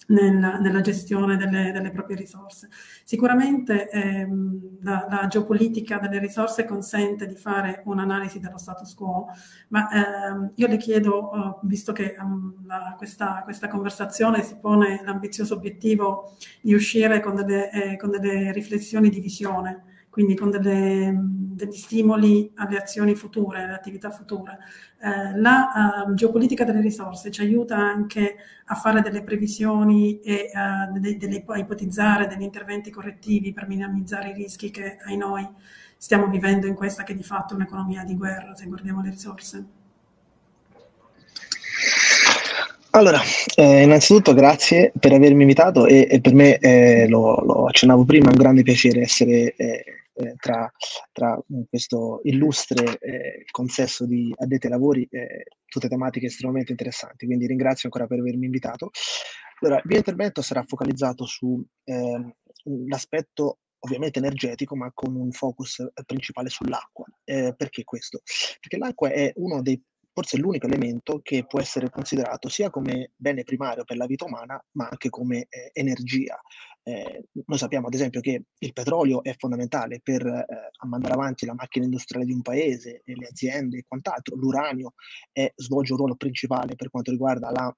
nella, nella gestione delle, delle, proprie risorse. Sicuramente ehm, la, la, geopolitica delle risorse consente di fare un'analisi dello status quo, ma ehm, io le chiedo, uh, visto che um, la, questa, questa, conversazione si pone l'ambizioso obiettivo di uscire con delle, eh, con delle riflessioni di visione, quindi con delle, degli stimoli alle azioni future, alle attività future. Eh, la uh, geopolitica delle risorse ci aiuta anche a fare delle previsioni e uh, delle, delle, a ipotizzare degli interventi correttivi per minimizzare i rischi che ai noi stiamo vivendo in questa che di fatto è un'economia di guerra, se guardiamo le risorse. Allora, eh, innanzitutto grazie per avermi invitato e, e per me, eh, lo, lo, accennavo prima, è un grande piacere essere eh, eh, tra, tra, questo illustre eh, consesso di addetti ai lavori, eh, tutte tematiche estremamente interessanti, quindi ringrazio ancora per avermi invitato. Allora, il mio intervento sarà focalizzato sull'aspetto ehm, ovviamente energetico, ma con un focus principale sull'acqua. Eh, perché questo? Perché l'acqua è uno dei forse l'unico elemento che può essere considerato sia come bene primario per la vita umana, ma anche come eh, energia. Eh, noi sappiamo ad esempio che il petrolio è fondamentale per eh, mandare avanti la macchina industriale di un paese, le aziende e quant'altro. L'uranio è, svolge un ruolo principale per quanto riguarda la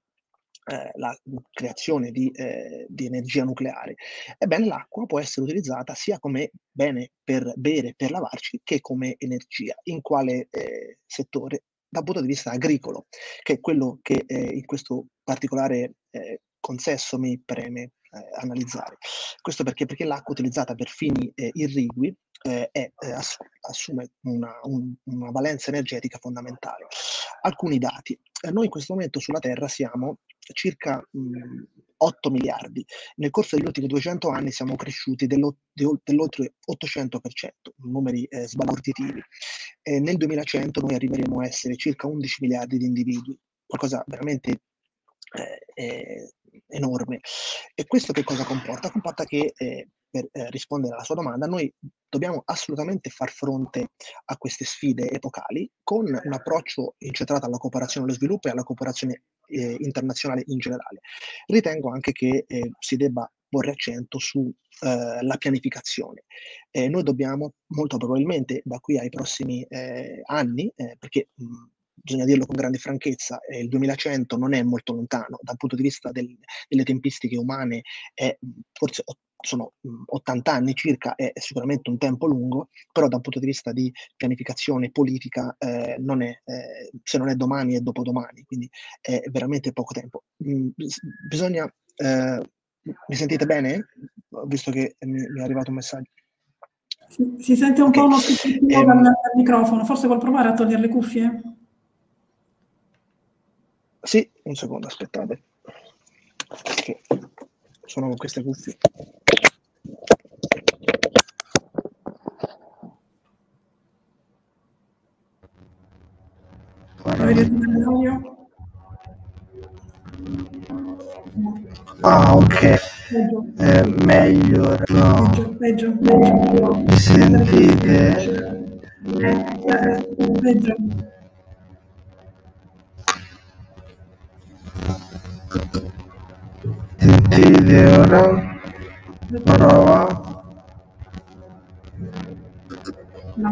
eh, la creazione di, eh, di, energia nucleare, ebbene l'acqua può essere utilizzata sia come bene per bere, per lavarci, che come energia. In quale eh, settore? dal punto di vista agricolo, che è quello che eh, in questo particolare eh, consesso mi preme eh, analizzare. Questo perché? Perché l'acqua utilizzata per fini eh, irrigui eh, è, eh, ass- assume una, un, una, valenza energetica fondamentale. Alcuni dati. noi in questo momento sulla Terra siamo circa mh, 8 miliardi. Nel corso degli ultimi 200 anni siamo cresciuti dell'o- dell'oltre 800%, numeri eh, sbalorditivi. Eh, nel 2100 noi arriveremo a essere circa 11 miliardi di individui, qualcosa veramente eh, enorme. E questo che cosa comporta? Comporta che eh, per eh, rispondere alla sua domanda, noi dobbiamo assolutamente far fronte a queste sfide epocali con un approccio incentrato alla cooperazione allo sviluppo e alla cooperazione eh, internazionale in generale. Ritengo anche che eh, si debba porre accento sulla eh, pianificazione. Eh, noi dobbiamo molto probabilmente da qui ai prossimi anni, perché mh, bisogna dirlo con grande franchezza, eh, il 2100 non è molto lontano dal punto di vista del, delle tempistiche umane, è forse sono 80 anni circa, è sicuramente un tempo lungo, però da un punto di vista di pianificazione politica eh, non è, eh, se non è domani è dopodomani, quindi è veramente poco tempo. Mm, bisogna, eh, mi sentite bene? Visto che mi, mi, è arrivato un messaggio. Si, si sente un okay. po' uno ehm, dal, dal microfono, forse vuol provare a togliere le cuffie? Sì, un secondo, aspettate. Okay sono con queste cuffie. Ah, ok. È meglio. No. Peggio, peggio, peggio. Mi sentite? Peggio. Eleonora No.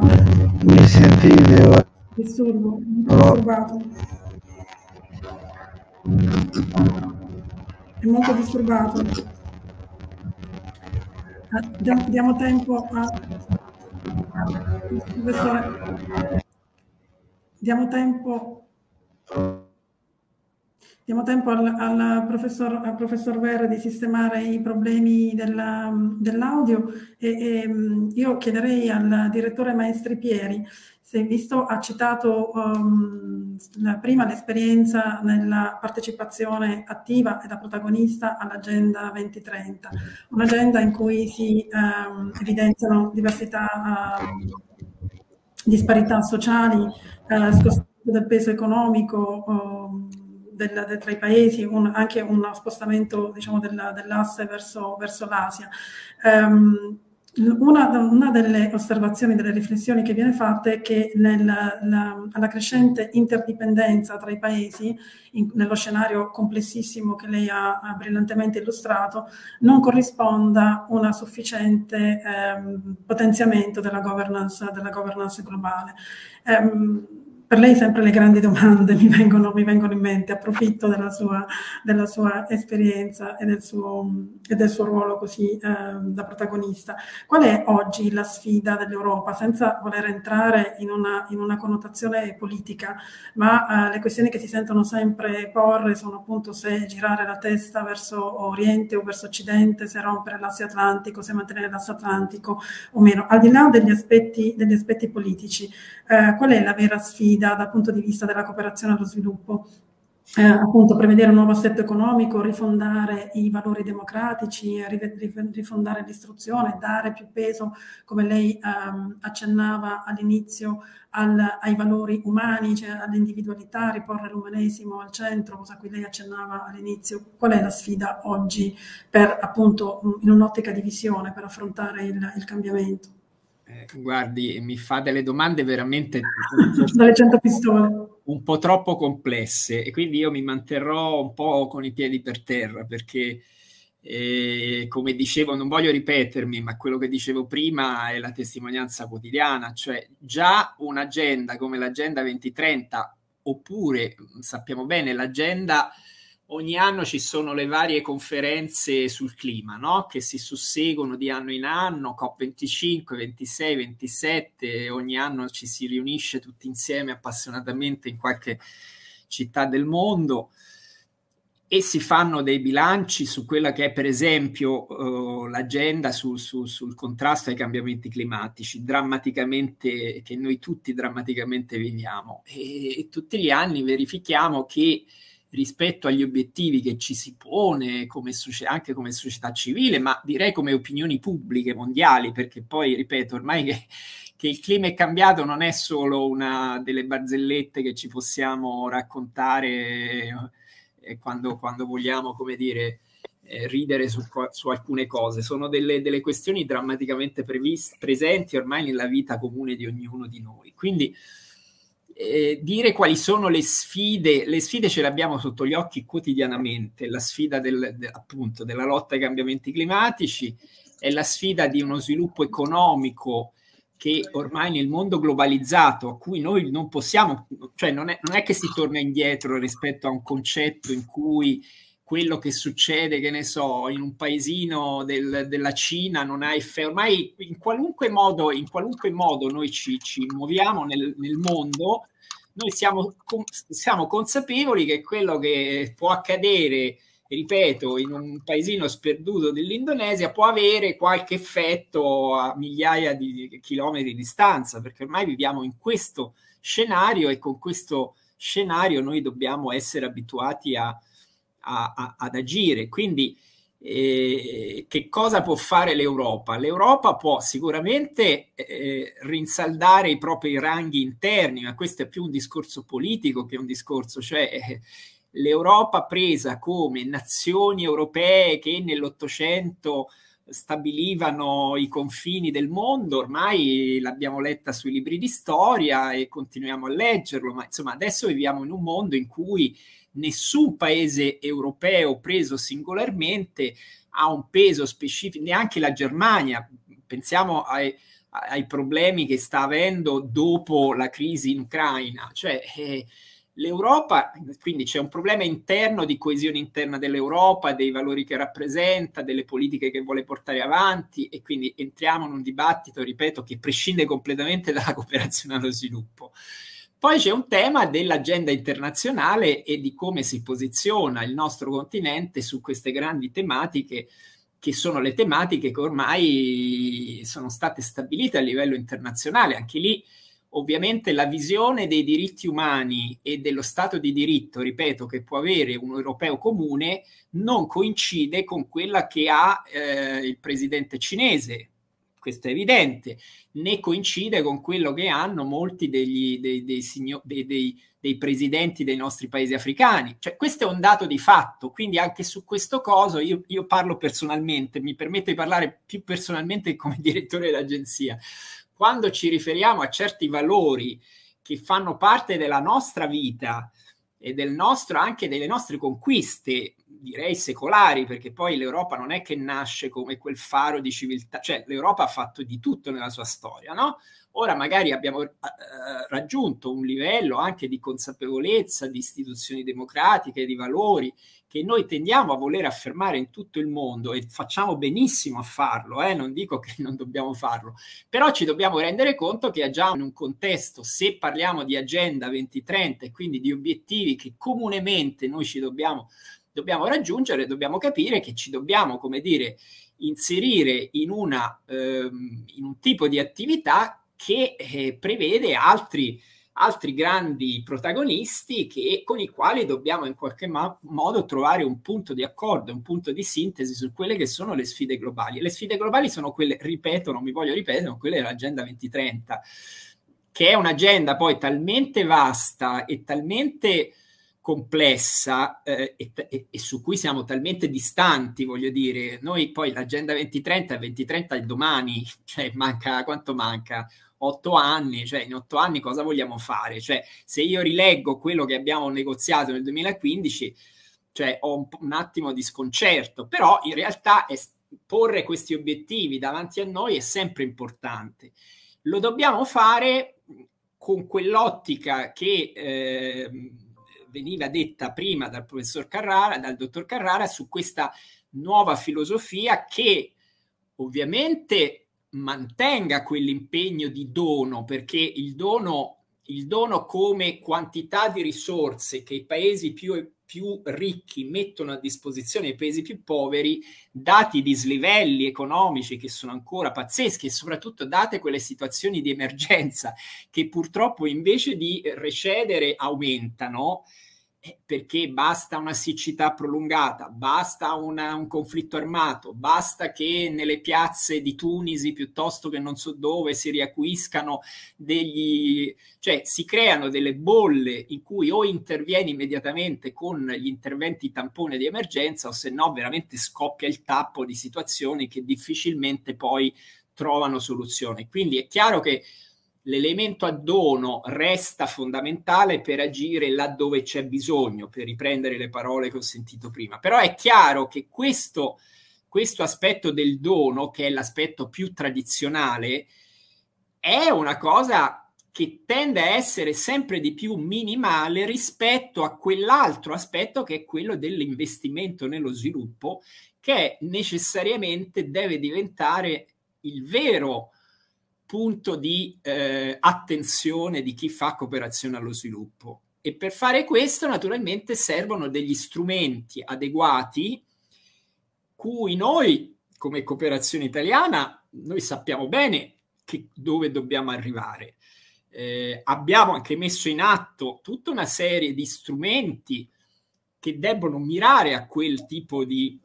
Mi senti ideo. Disturbo, disturbato. È molto disturbato. Ah, diamo, tempo a... Professore, diamo tempo Diamo tempo al, al, professor, al, professor, Ver di sistemare i problemi della, dell'audio e, e, io chiederei al direttore Maestri Pieri se visto ha citato um, prima l'esperienza nella partecipazione attiva e da protagonista all'Agenda 2030, un'agenda in cui si um, evidenziano diversità, uh, disparità sociali, uh, scostamento del peso economico, uh, del, del, tra i paesi, un, anche uno spostamento diciamo, della, dell'asse verso, verso l'Asia. Um, una, una, delle osservazioni, delle riflessioni che viene fatta è che nel, la, alla crescente interdipendenza tra i paesi, in, nello scenario complessissimo che lei ha, ha, brillantemente illustrato, non corrisponda un sufficiente ehm, potenziamento della governance, della governance globale. Ehm, per lei sempre le grandi domande mi vengono, mi vengono in mente, approfitto della sua, della sua esperienza e del suo, e del suo ruolo così eh, da protagonista. Qual è oggi la sfida dell'Europa, senza voler entrare in una, in una connotazione politica, ma eh, le questioni che si sentono sempre porre sono appunto se girare la testa verso Oriente o verso Occidente, se rompere l'asse atlantico, se mantenere l'asse atlantico o meno. Al di là degli aspetti, degli aspetti politici, eh, qual è la vera sfida? dal punto di vista della cooperazione allo sviluppo. Eh, appunto prevedere un nuovo assetto economico, rifondare i valori democratici, rifondare l'istruzione, dare più peso, come lei ehm, accennava all'inizio, al, ai valori umani, cioè all'individualità, riporre l'umanesimo al centro, cosa a cui lei accennava all'inizio. Qual è la sfida oggi per appunto in un'ottica di visione per affrontare il, il cambiamento? Eh, guardi, mi fa delle domande veramente un po' troppo complesse e quindi io mi manterrò un po' con i piedi per terra perché, eh, come dicevo, non voglio ripetermi, ma quello che dicevo prima è la testimonianza quotidiana, cioè già un'agenda come l'agenda 2030 oppure sappiamo bene l'agenda ogni anno ci sono le varie conferenze sul clima, no? che si susseguono di anno in anno, COP25, 26, 27, ogni anno ci si riunisce tutti insieme appassionatamente in qualche città del mondo e si fanno dei bilanci su quella che è per esempio uh, l'agenda su, su, sul contrasto ai cambiamenti climatici, drammaticamente, che noi tutti drammaticamente viviamo. E, e tutti gli anni verifichiamo che rispetto agli obiettivi che ci si pone come anche come società civile, ma direi come opinioni pubbliche mondiali, perché poi, ripeto, ormai che, che il clima è cambiato non è solo una delle barzellette che ci possiamo raccontare eh, quando, quando, vogliamo, come dire, eh, ridere su, su, alcune cose, sono delle, delle questioni drammaticamente previst- presenti ormai nella vita comune di ognuno di noi. Quindi eh, dire quali sono le sfide, le sfide ce le abbiamo sotto gli occhi quotidianamente, la sfida del, de, appunto della lotta ai cambiamenti climatici, è la sfida di uno sviluppo economico che ormai nel mondo globalizzato, a cui noi non possiamo, cioè non è, non è che si torna indietro rispetto a un concetto in cui quello che succede, che ne so, in un paesino del, della Cina non ha effetto. Ormai in qualunque modo, in qualunque modo noi ci, ci muoviamo nel, nel, mondo, noi siamo, siamo consapevoli che quello che può accadere ripeto, in un paesino sperduto dell'Indonesia può avere qualche effetto a migliaia di chilometri di distanza, perché ormai viviamo in questo scenario e con questo scenario noi dobbiamo essere abituati a, a, a, ad agire. Quindi eh, che cosa può fare l'Europa? L'Europa può sicuramente eh, rinsaldare i propri ranghi interni, ma questo è più un discorso politico che un discorso, cioè eh, l'Europa presa come nazioni europee che nell'Ottocento stabilivano i confini del mondo, ormai l'abbiamo letta sui libri di storia e continuiamo a leggerlo, ma insomma adesso viviamo in un mondo in cui nessun paese europeo preso singolarmente ha un peso specifico, neanche la Germania. Pensiamo ai, ai problemi che sta avendo dopo la crisi in Ucraina. Cioè, eh, l'Europa, quindi c'è un problema interno di coesione interna dell'Europa, dei valori che rappresenta, delle politiche che vuole portare avanti e quindi entriamo in un dibattito, ripeto, che prescinde completamente dalla cooperazione allo sviluppo. Poi c'è un tema dell'agenda internazionale e di come si posiziona il nostro continente su queste grandi tematiche, che sono le tematiche che ormai sono state stabilite a livello internazionale. Anche lì, ovviamente, la visione dei diritti umani e dello Stato di diritto, ripeto, che può avere un europeo comune, non coincide con quella che ha eh, il presidente cinese, questo è evidente, né coincide con quello che hanno molti degli, dei, dei, signor, dei, dei, presidenti dei nostri paesi africani. Cioè, questo è un dato di fatto, quindi anche su questo coso io, io parlo personalmente, mi permetto di parlare più personalmente come direttore dell'agenzia. Quando ci riferiamo a certi valori che fanno parte della nostra vita, e del nostro, anche delle nostre conquiste, direi secolari, perché poi l'Europa non è che nasce come quel faro di civiltà, cioè l'Europa ha fatto di tutto nella sua storia, no? Ora magari abbiamo eh, raggiunto un livello anche di consapevolezza di istituzioni democratiche, di valori che noi tendiamo a voler affermare in tutto il mondo e facciamo benissimo a farlo, eh? non dico che non dobbiamo farlo, però ci dobbiamo rendere conto che già in un contesto, se parliamo di agenda 2030 e quindi di obiettivi che comunemente noi ci dobbiamo, dobbiamo raggiungere, dobbiamo capire che ci dobbiamo, come dire, inserire in, una, ehm, in un tipo di attività che eh, prevede altri, altri grandi protagonisti che, con i quali dobbiamo in qualche ma- modo trovare un punto di accordo, un punto di sintesi su quelle che sono le sfide globali. Le sfide globali sono quelle, ripeto, non mi voglio ripetere, quelle dell'Agenda 2030, che è un'agenda poi talmente vasta e talmente complessa eh, e, e, e, su cui siamo talmente distanti, voglio dire, noi poi l'agenda 2030 2030 è domani, cioè manca quanto manca? Otto anni, cioè in otto anni cosa vogliamo fare? Cioè, se io rileggo quello che abbiamo negoziato nel 2015, cioè ho un, un attimo di sconcerto, però in realtà è, porre questi obiettivi davanti a noi è sempre importante. Lo dobbiamo fare con quell'ottica che eh, veniva detta prima dal professor Carrara, dal dottor Carrara, su questa nuova filosofia che ovviamente mantenga quell'impegno di dono, perché il dono, il dono come quantità di risorse che i paesi più, più ricchi mettono a disposizione ai paesi più poveri, dati dislivelli economici che sono ancora pazzeschi e soprattutto date quelle situazioni di emergenza che purtroppo invece di recedere aumentano, perché basta una siccità prolungata, basta una, un conflitto armato, basta che nelle piazze di Tunisi piuttosto che non so dove si riacquiscano degli, cioè si creano delle bolle in cui o intervieni immediatamente con gli interventi tampone di emergenza o se no veramente scoppia il tappo di situazioni che difficilmente poi trovano soluzione. Quindi è chiaro che l'elemento a dono resta fondamentale per agire laddove c'è bisogno, per riprendere le parole che ho sentito prima. Però è chiaro che questo, questo aspetto del dono, che è l'aspetto più tradizionale, è una cosa che tende a essere sempre di più minimale rispetto a quell'altro aspetto che è quello dell'investimento nello sviluppo, che necessariamente deve diventare il vero punto di eh, attenzione di chi fa cooperazione allo sviluppo. E per fare questo naturalmente servono degli strumenti adeguati cui noi come cooperazione italiana noi sappiamo bene che, dove dobbiamo arrivare. Eh, abbiamo anche messo in atto tutta una serie di strumenti che debbono mirare a quel tipo di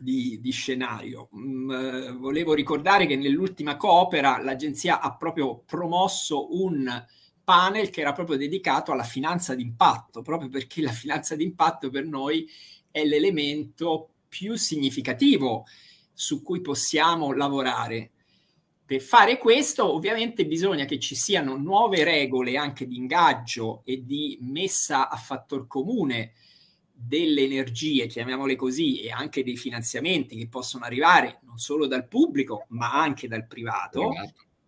di, di scenario. Mm, eh, volevo ricordare che nell'ultima coopera l'agenzia ha proprio promosso un panel che era proprio dedicato alla finanza d'impatto, proprio perché la finanza d'impatto per noi è l'elemento più significativo su cui possiamo lavorare. Per fare questo ovviamente bisogna che ci siano nuove regole anche di ingaggio e di messa a fattor comune delle energie, chiamiamole così, e anche dei finanziamenti che possono arrivare non solo dal pubblico, ma anche dal privato,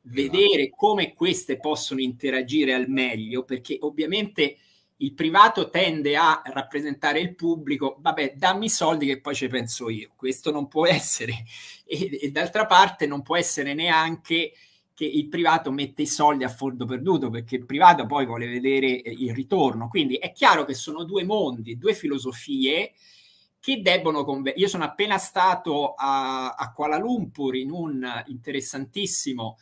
vedere come queste possono interagire al meglio, perché ovviamente il privato tende a rappresentare il pubblico, vabbè, dammi i soldi che poi ci penso io. Questo non può essere. E, e d'altra parte non può essere neanche che il privato mette i soldi a fondo perduto, perché il privato poi vuole vedere eh, il ritorno. Quindi è chiaro che sono due mondi, due filosofie che debbono convergere. Io sono appena stato a, a Kuala Lumpur in un interessantissimo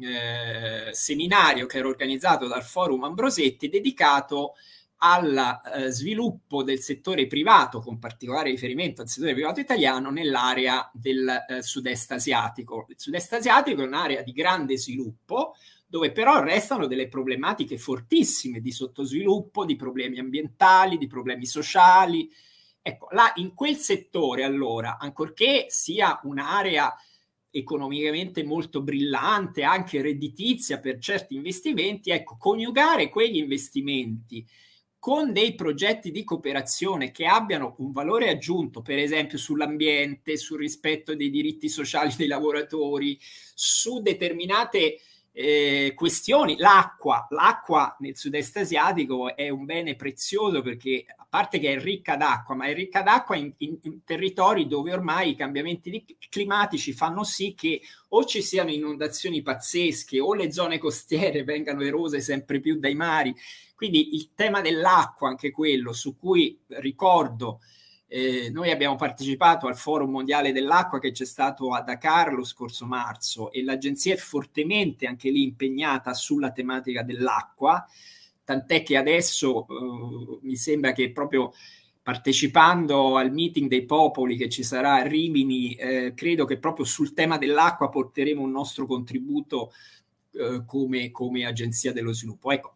eh, seminario che era organizzato dal Forum Ambrosetti dedicato al eh, sviluppo del settore privato, con particolare riferimento al settore privato italiano, nell'area del eh, sud-est asiatico. Il sud-est asiatico è un'area di grande sviluppo, dove però restano delle problematiche fortissime di sottosviluppo, di problemi ambientali, di problemi sociali. Ecco, là in quel settore allora, ancorché sia un'area economicamente molto brillante, anche redditizia per certi investimenti, ecco, coniugare quegli investimenti con dei progetti di cooperazione che abbiano un valore aggiunto, per esempio sull'ambiente, sul rispetto dei diritti sociali dei lavoratori, su determinate eh, questioni. L'acqua, l'acqua nel sud-est asiatico è un bene prezioso perché parte che è ricca d'acqua, ma è ricca d'acqua in, in, in territori dove ormai i cambiamenti climatici fanno sì che o ci siano inondazioni pazzesche o le zone costiere vengano erose sempre più dai mari. Quindi il tema dell'acqua, anche quello su cui ricordo, eh, noi abbiamo partecipato al Forum Mondiale dell'Acqua che c'è stato a Dakar lo scorso marzo e l'agenzia è fortemente anche lì impegnata sulla tematica dell'acqua, tant'è che adesso eh, mi sembra che proprio partecipando al meeting dei popoli che ci sarà a Rimini, eh, credo che proprio sul tema dell'acqua porteremo un nostro contributo eh, come, come agenzia dello sviluppo. Ecco,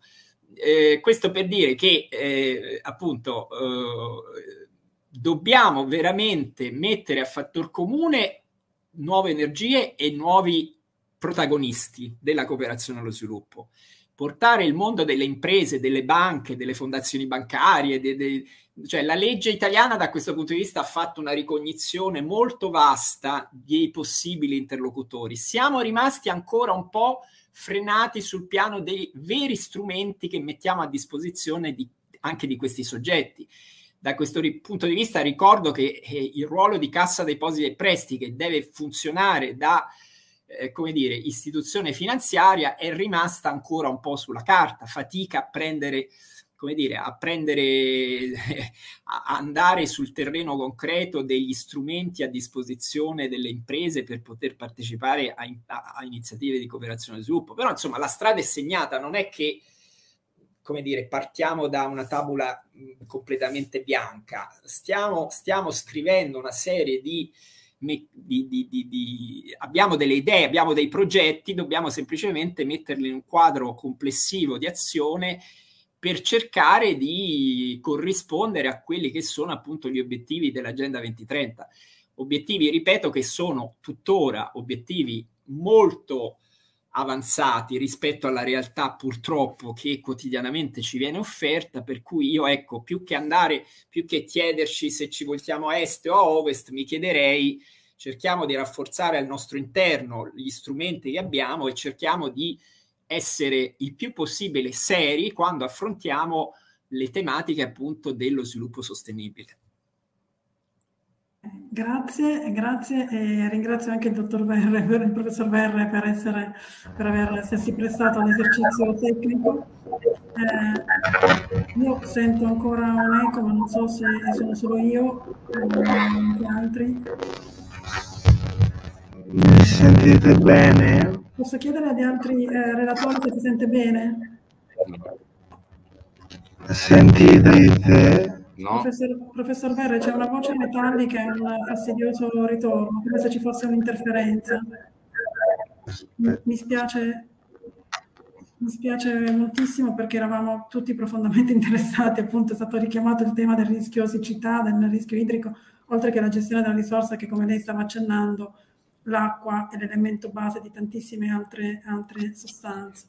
eh, questo per dire che eh, appunto eh, dobbiamo veramente mettere a fattor comune nuove energie e nuovi protagonisti della cooperazione allo sviluppo. Portare il mondo delle imprese, delle banche, delle fondazioni bancarie, de, de, cioè la legge italiana da questo punto di vista ha fatto una ricognizione molto vasta dei possibili interlocutori. Siamo rimasti ancora un po' frenati sul piano dei veri strumenti che mettiamo a disposizione di, anche di questi soggetti. Da questo ri- punto di vista ricordo che eh, il ruolo di Cassa Depositi e Prestiti che deve funzionare da eh, come dire, istituzione finanziaria è rimasta ancora un po' sulla carta, fatica a prendere come dire, a prendere, a andare sul terreno concreto degli strumenti a disposizione delle imprese per poter partecipare a, a, a iniziative di cooperazione e sviluppo. Però insomma la strada è segnata, non è che come dire, partiamo da una tavola completamente bianca, stiamo, stiamo scrivendo una serie di, di, di, di, abbiamo delle idee, abbiamo dei progetti, dobbiamo semplicemente metterli in un quadro complessivo di azione per cercare di corrispondere a quelli che sono appunto gli obiettivi dell'Agenda 2030. Obiettivi, ripeto, che sono tuttora obiettivi molto avanzati rispetto alla realtà purtroppo che quotidianamente ci viene offerta, per cui io ecco, più che andare, più che chiederci se ci voltiamo a est o a ovest, mi chiederei cerchiamo di rafforzare al nostro interno gli strumenti che abbiamo e cerchiamo di essere il più possibile seri quando affrontiamo le tematiche appunto dello sviluppo sostenibile. Grazie, grazie e ringrazio anche il dottor Verre, il professor Verre per, essere, per aver, essersi prestato all'esercizio tecnico. Eh, io sento ancora un eco, ma non so se sono solo io o anche altri. Mi sentite bene? Posso chiedere agli altri eh, relatori se si sente bene? Sentite? No. Professor, professor Verre, c'è una voce metallica e un fastidioso ritorno, come se ci fosse un'interferenza. Mi, spiace, mi spiace moltissimo perché eravamo tutti profondamente interessati, appunto è stato richiamato il tema del rischio siccità, del rischio idrico, oltre che la gestione della risorsa che come lei stava accennando l'acqua è l'elemento base di tantissime altre, altre sostanze.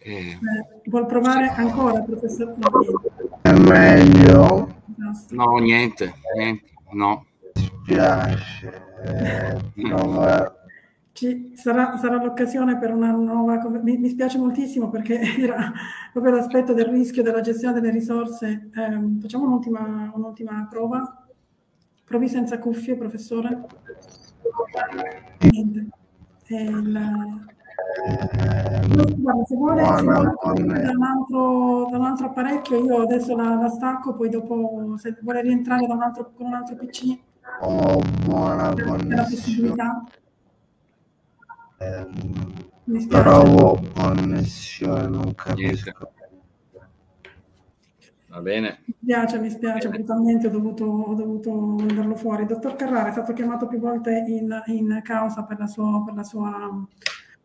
Eh. Eh, vuol provare ancora, professor È meglio? No, niente, niente, no. Mi spiace. Eh, ci sarà, sarà, l'occasione per una nuova... Mi, mi, spiace moltissimo perché era proprio l'aspetto del rischio della gestione delle risorse. Eh, facciamo un'ultima, un'ultima prova. Provi senza cuffie, professore. Niente. Il... Guarda, se vuole, se vuole da, un altro, da un altro apparecchio, io adesso la, la, stacco, poi dopo se vuole rientrare da un altro, con un altro PC, oh, buona la possibilità. Mi trovo connessione, non capisco. Va bene. Mi spiace, mi spiace, brutalmente ho dovuto, ho dovuto mandarlo fuori. Dottor Carrara è stato chiamato più volte in, in causa per la sua, per la sua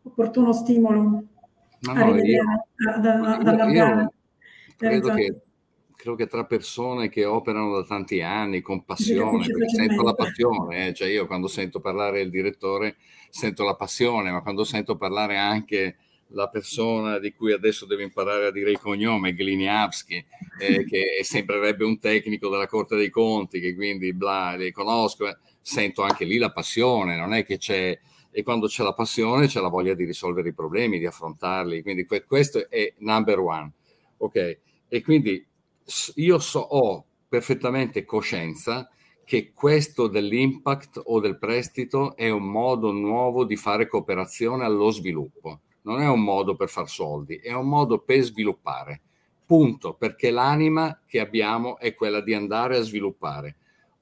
opportuno stimolo no, no, io, da, da, io credo che credo che tra persone che operano da tanti anni con passione, perché sento la passione, eh? cioè io quando sento parlare il direttore sento la passione, ma quando sento parlare anche la persona di cui adesso devo imparare a dire il cognome, Gliniavski, eh, che sembrerebbe un tecnico della Corte dei Conti, che quindi bla, li conosco, eh, sento anche lì la passione, non è che c'è, e quando c'è la passione c'è la voglia di risolvere i problemi, di affrontarli, quindi questo è number one, ok? E quindi io so, ho perfettamente coscienza che questo dell'impact o del prestito è un modo nuovo di fare cooperazione allo sviluppo. Non è un modo per far soldi, è un modo per sviluppare. Punto, perché l'anima che abbiamo è quella di andare a sviluppare.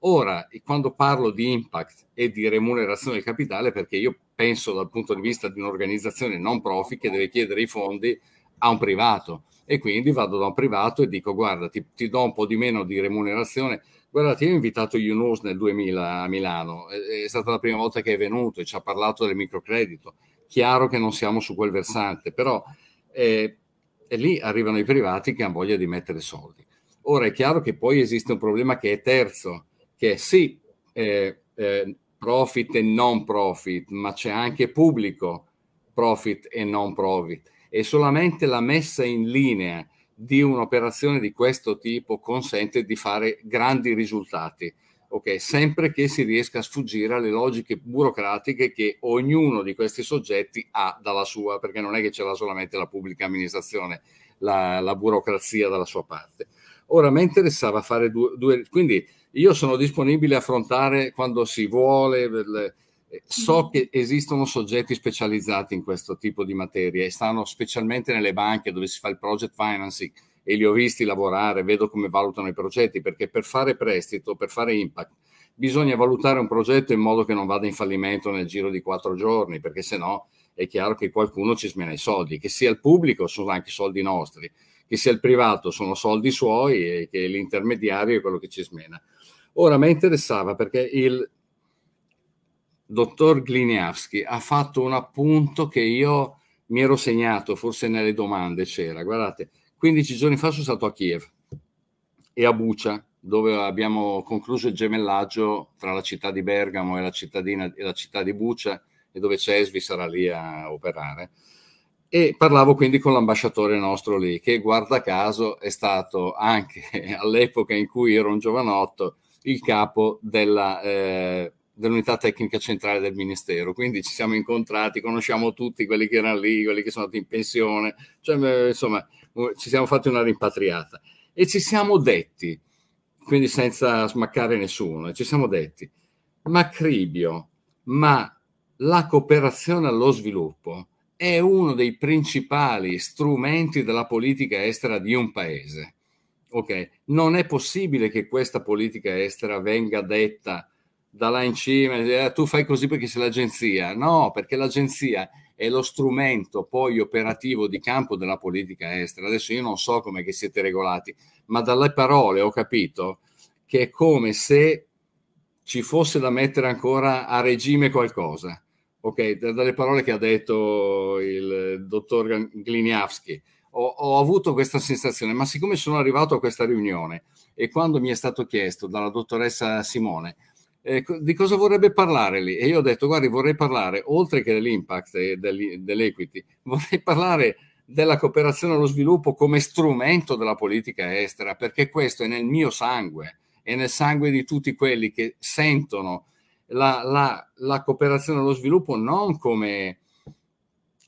Ora, quando parlo di impact e di remunerazione del capitale, perché io penso dal punto di vista di un'organizzazione non profit che deve chiedere i fondi a un privato. E quindi vado da un privato e dico guarda ti, ti do un po' di meno di remunerazione. Guardate io ho invitato Yunus nel 2000 a Milano. È, è, stata la prima volta che è venuto e ci ha parlato del microcredito. Chiaro che non siamo su quel versante però eh, lì arrivano i privati che hanno voglia di mettere soldi. Ora è chiaro che poi esiste un problema che è terzo che sì eh, eh, profit e non profit ma c'è anche pubblico profit e non profit e solamente la messa in linea di un'operazione di questo tipo consente di fare grandi risultati. Ok, sempre che si riesca a sfuggire alle logiche burocratiche che ognuno di questi soggetti ha dalla sua, perché non è che ce l'ha solamente la pubblica amministrazione, la, la burocrazia dalla sua parte. Ora, mi interessava fare due, due, quindi io sono disponibile a affrontare quando si vuole So che esistono soggetti specializzati in questo tipo di materie e stanno specialmente nelle banche dove si fa il project financing e li ho visti lavorare, vedo come valutano i progetti, perché per fare prestito, per fare impact, bisogna valutare un progetto in modo che non vada in fallimento nel giro di quattro giorni, perché se no è chiaro che qualcuno ci smena i soldi, che sia il pubblico sono anche soldi nostri, che sia il privato sono soldi suoi e che l'intermediario è quello che ci smena. Ora mi interessava perché il, dottor Gliniavski ha fatto un appunto che io mi ero segnato, forse nelle domande c'era. Guardate, 15 giorni fa sono stato a Kiev e a Bucia, dove abbiamo concluso il gemellaggio tra la città di Bergamo e la, e la città di Bucia e dove Cesvi sarà lì a operare. E parlavo quindi con l'ambasciatore nostro lì, che guarda caso è stato anche all'epoca in cui ero un giovanotto il capo della eh, dell'unità tecnica centrale del Ministero. Quindi ci siamo incontrati, conosciamo tutti quelli che erano lì, quelli che sono andati in pensione, cioè, insomma, ci siamo fatti una rimpatriata e ci siamo detti, quindi senza smaccare nessuno, ci siamo detti, ma Cribio, ma la cooperazione allo sviluppo è uno dei principali strumenti della politica estera di un paese. Ok, non è possibile che questa politica estera venga detta da là in cima, eh, tu fai così perché sei l'agenzia. No, perché l'agenzia è lo strumento poi operativo di campo della politica estera. Adesso io non so come siete regolati, ma dalle parole ho capito che è come se ci fosse da mettere ancora a regime qualcosa. Ok, dalle parole che ha detto il dottor Gliniavski, ho, ho avuto questa sensazione, ma siccome sono arrivato a questa riunione e quando mi è stato chiesto dalla dottoressa Simone, eh, di cosa vorrebbe parlare lì? E io ho detto, guardi, vorrei parlare, oltre che dell'impact e dell'equity, vorrei parlare della cooperazione allo sviluppo come strumento della politica estera, perché questo è nel mio sangue, è nel sangue di tutti quelli che sentono la, la, la cooperazione allo sviluppo non come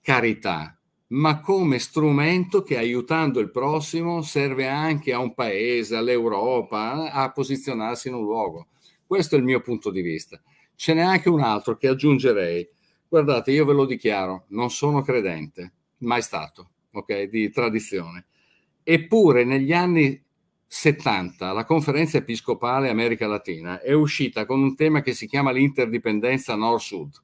carità, ma come strumento che aiutando il prossimo serve anche a un paese, all'Europa, a posizionarsi in un luogo. Questo è il mio punto di vista. Ce n'è anche un altro che aggiungerei. Guardate, io ve lo dichiaro, non sono credente, mai stato, ok, di tradizione. Eppure negli anni 70 la conferenza episcopale America Latina è uscita con un tema che si chiama l'interdipendenza nord-sud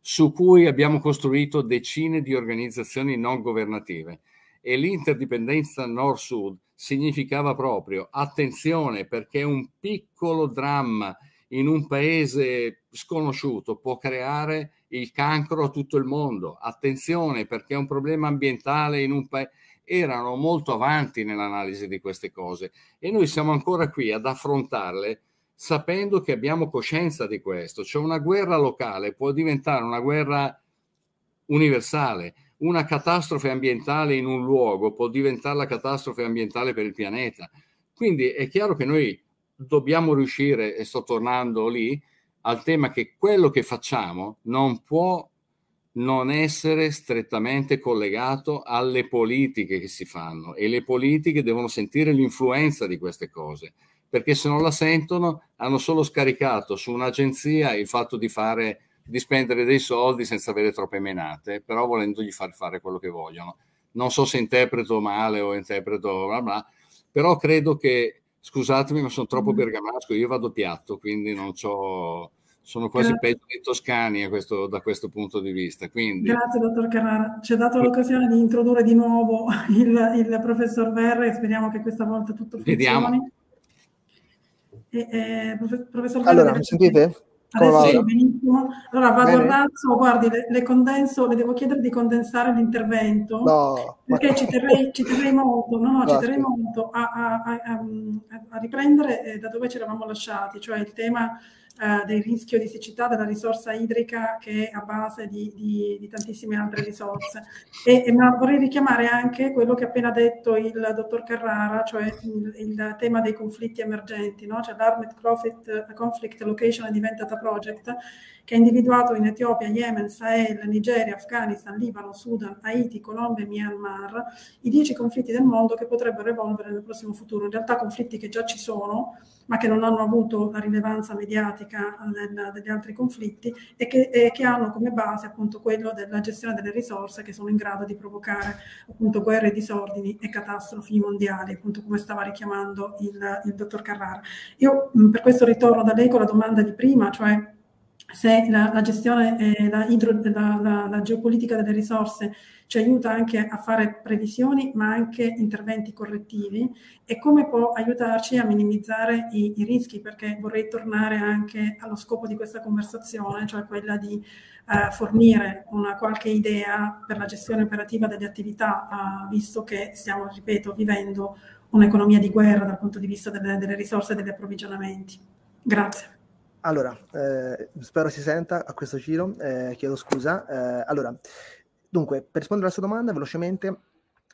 su cui abbiamo costruito decine di organizzazioni non governative e l'interdipendenza nord-sud significava proprio attenzione perché un piccolo dramma in un paese sconosciuto può creare il cancro a tutto il mondo. Attenzione perché un problema ambientale in un paese erano molto avanti nell'analisi di queste cose e noi siamo ancora qui ad affrontarle sapendo che abbiamo coscienza di questo. Cioè una guerra locale può diventare una guerra universale. Una catastrofe ambientale in un luogo può diventare la catastrofe ambientale per il pianeta. Quindi è chiaro che noi dobbiamo riuscire, e sto tornando lì, al tema che quello che facciamo non può non essere strettamente collegato alle politiche che si fanno e le politiche devono sentire l'influenza di queste cose perché se non la sentono hanno solo scaricato su un'agenzia il fatto di fare di spendere dei soldi senza avere troppe menate, però volendogli far fare quello che vogliono. Non so se interpreto male o interpreto bla bla, però credo che, scusatemi, ma sono troppo mm. bergamasco, io vado piatto, quindi non ho sono quasi peggio dei toscani questo, da questo punto di vista. Quindi... Grazie, dottor Carrara. Ci ha dato l'occasione di introdurre di nuovo il, il professor Verre e speriamo che questa volta tutto funzioni. Vediamo. E, eh, professor allora, mi sentite? Adesso benissimo. Allora vado Bene. al razzo, guardi, le, le, condenso, le devo chiedere di condensare l'intervento no, perché ci terrei, ci terrei, molto, no, no, ci terrei molto a, a, a, a riprendere eh, da dove ci eravamo lasciati, cioè il tema eh, del rischio di siccità della risorsa idrica che è a base di, di, di tantissime altre risorse. E, e, ma vorrei richiamare anche quello che ha appena detto il dottor Carrara, cioè il, il tema dei conflitti emergenti, no? cioè l'Armed Conflict, Location and Event Data Project, che ha individuato in Etiopia, Yemen, Sahel, Nigeria, Afghanistan, Libano, Sudan, Haiti, Colombia e Myanmar, i dieci conflitti del mondo che potrebbero evolvere nel prossimo futuro. In realtà conflitti che già ci sono, ma che non hanno avuto la rilevanza mediatica del, degli altri conflitti e che, e che, hanno come base appunto quello della gestione delle risorse che sono in grado di provocare appunto guerre, disordini e catastrofi mondiali, appunto come stava richiamando il, il dottor Carrara. Io mh, per questo ritorno da lei con la domanda di prima, cioè se la, la gestione, eh, la, idro, la, la, geopolitica delle risorse ci aiuta anche a fare previsioni, ma anche interventi correttivi e come può aiutarci a minimizzare i, i rischi, perché vorrei tornare anche allo scopo di questa conversazione, cioè quella di eh, fornire una qualche idea per la gestione operativa delle attività, eh, visto che stiamo, ripeto, vivendo un'economia di guerra dal punto di vista delle, delle risorse e degli approvvigionamenti. Grazie. Allora, eh, spero si senta a questo giro, eh, chiedo scusa. Eh, allora, dunque, per rispondere alla sua domanda, velocemente,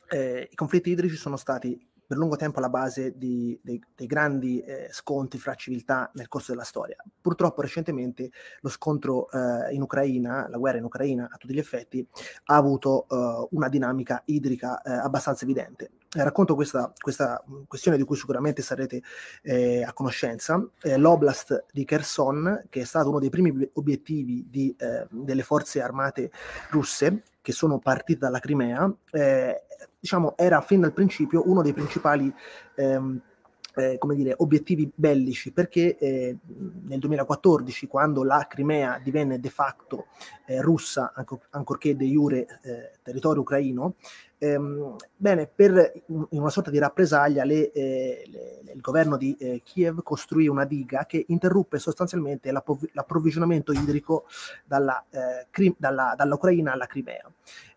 eh, i conflitti idrici sono stati per lungo tempo alla base di, dei, dei, grandi eh, scontri fra civiltà nel corso della storia. Purtroppo recentemente lo scontro eh, in Ucraina, la guerra in Ucraina a tutti gli effetti, ha avuto una dinamica idrica abbastanza evidente. Eh, racconto questa, questa, questione di cui sicuramente sarete eh, a conoscenza. l'Oblast di Kherson, che è stato uno dei primi obiettivi di, delle forze armate russe, che sono partite dalla Crimea, eh, diciamo, era fin dal principio uno dei principali ehm, eh, come dire, obiettivi bellici, perché eh, nel 2014, quando la Crimea divenne de facto eh, russa, ancor- ancorché de jure eh, territorio ucraino, ehm, bene, per, in una sorta di rappresaglia le, eh, le, il governo di eh, Kiev costruì una diga che interruppe sostanzialmente l'approvvigionamento idrico dalla, Crim- dalla, dall'Ucraina alla Crimea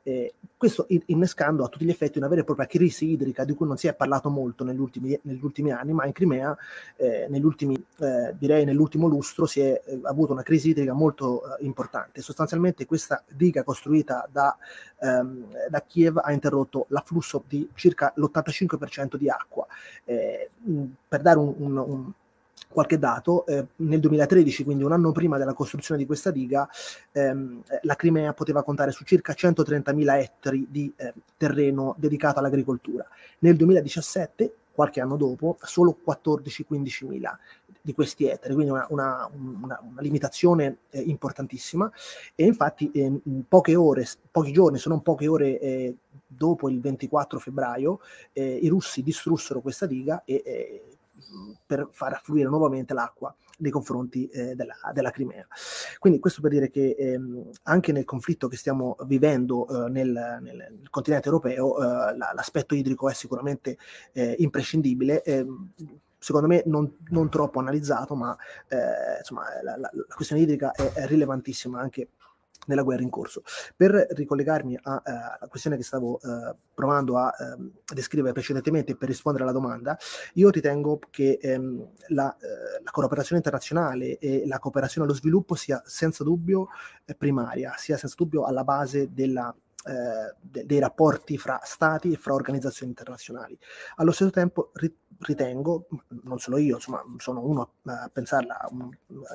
eh, questo innescando a tutti gli effetti una vera e propria crisi idrica di cui non si è parlato molto negli ultimi, negli ultimi anni, ma in Crimea, eh, negli ultimi, eh, direi nell'ultimo lustro, si è eh, avuto una crisi idrica molto eh, importante. Sostanzialmente questa diga costruita da, ehm, da, Kiev ha interrotto l'afflusso di circa l'85% di acqua. Eh, per dare un, un, un qualche dato, eh, nel 2013, quindi un anno prima della costruzione di questa diga, ehm, la Crimea poteva contare su circa 130.000 ettari di eh, terreno dedicato all'agricoltura. Nel 2017, qualche anno dopo, solo 14-15.000 di questi ettari, quindi una, una, una, una limitazione eh, importantissima e infatti eh, poche ore, pochi giorni, se non poche ore eh, dopo il 24 febbraio, eh, i russi distrussero questa diga e, eh, per far affluire nuovamente l'acqua nei confronti eh, della, della, Crimea. Quindi questo per dire che ehm, anche nel conflitto che stiamo vivendo eh, nel, nel, nel, continente europeo eh, la, l'aspetto idrico è sicuramente eh, imprescindibile ehm, secondo me non, non, troppo analizzato, ma eh, insomma, la, la, la, questione idrica è, è rilevantissima anche nella guerra in corso. Per ricollegarmi alla uh, questione che stavo uh, provando a uh, descrivere precedentemente per rispondere alla domanda, io ritengo che um, la, eh, la, cooperazione internazionale e la cooperazione allo sviluppo sia senza dubbio eh, primaria, sia senza dubbio alla base della eh, de- dei rapporti fra stati e fra organizzazioni internazionali. Allo stesso tempo ri- ritengo, non solo io, insomma, sono uno a pensarla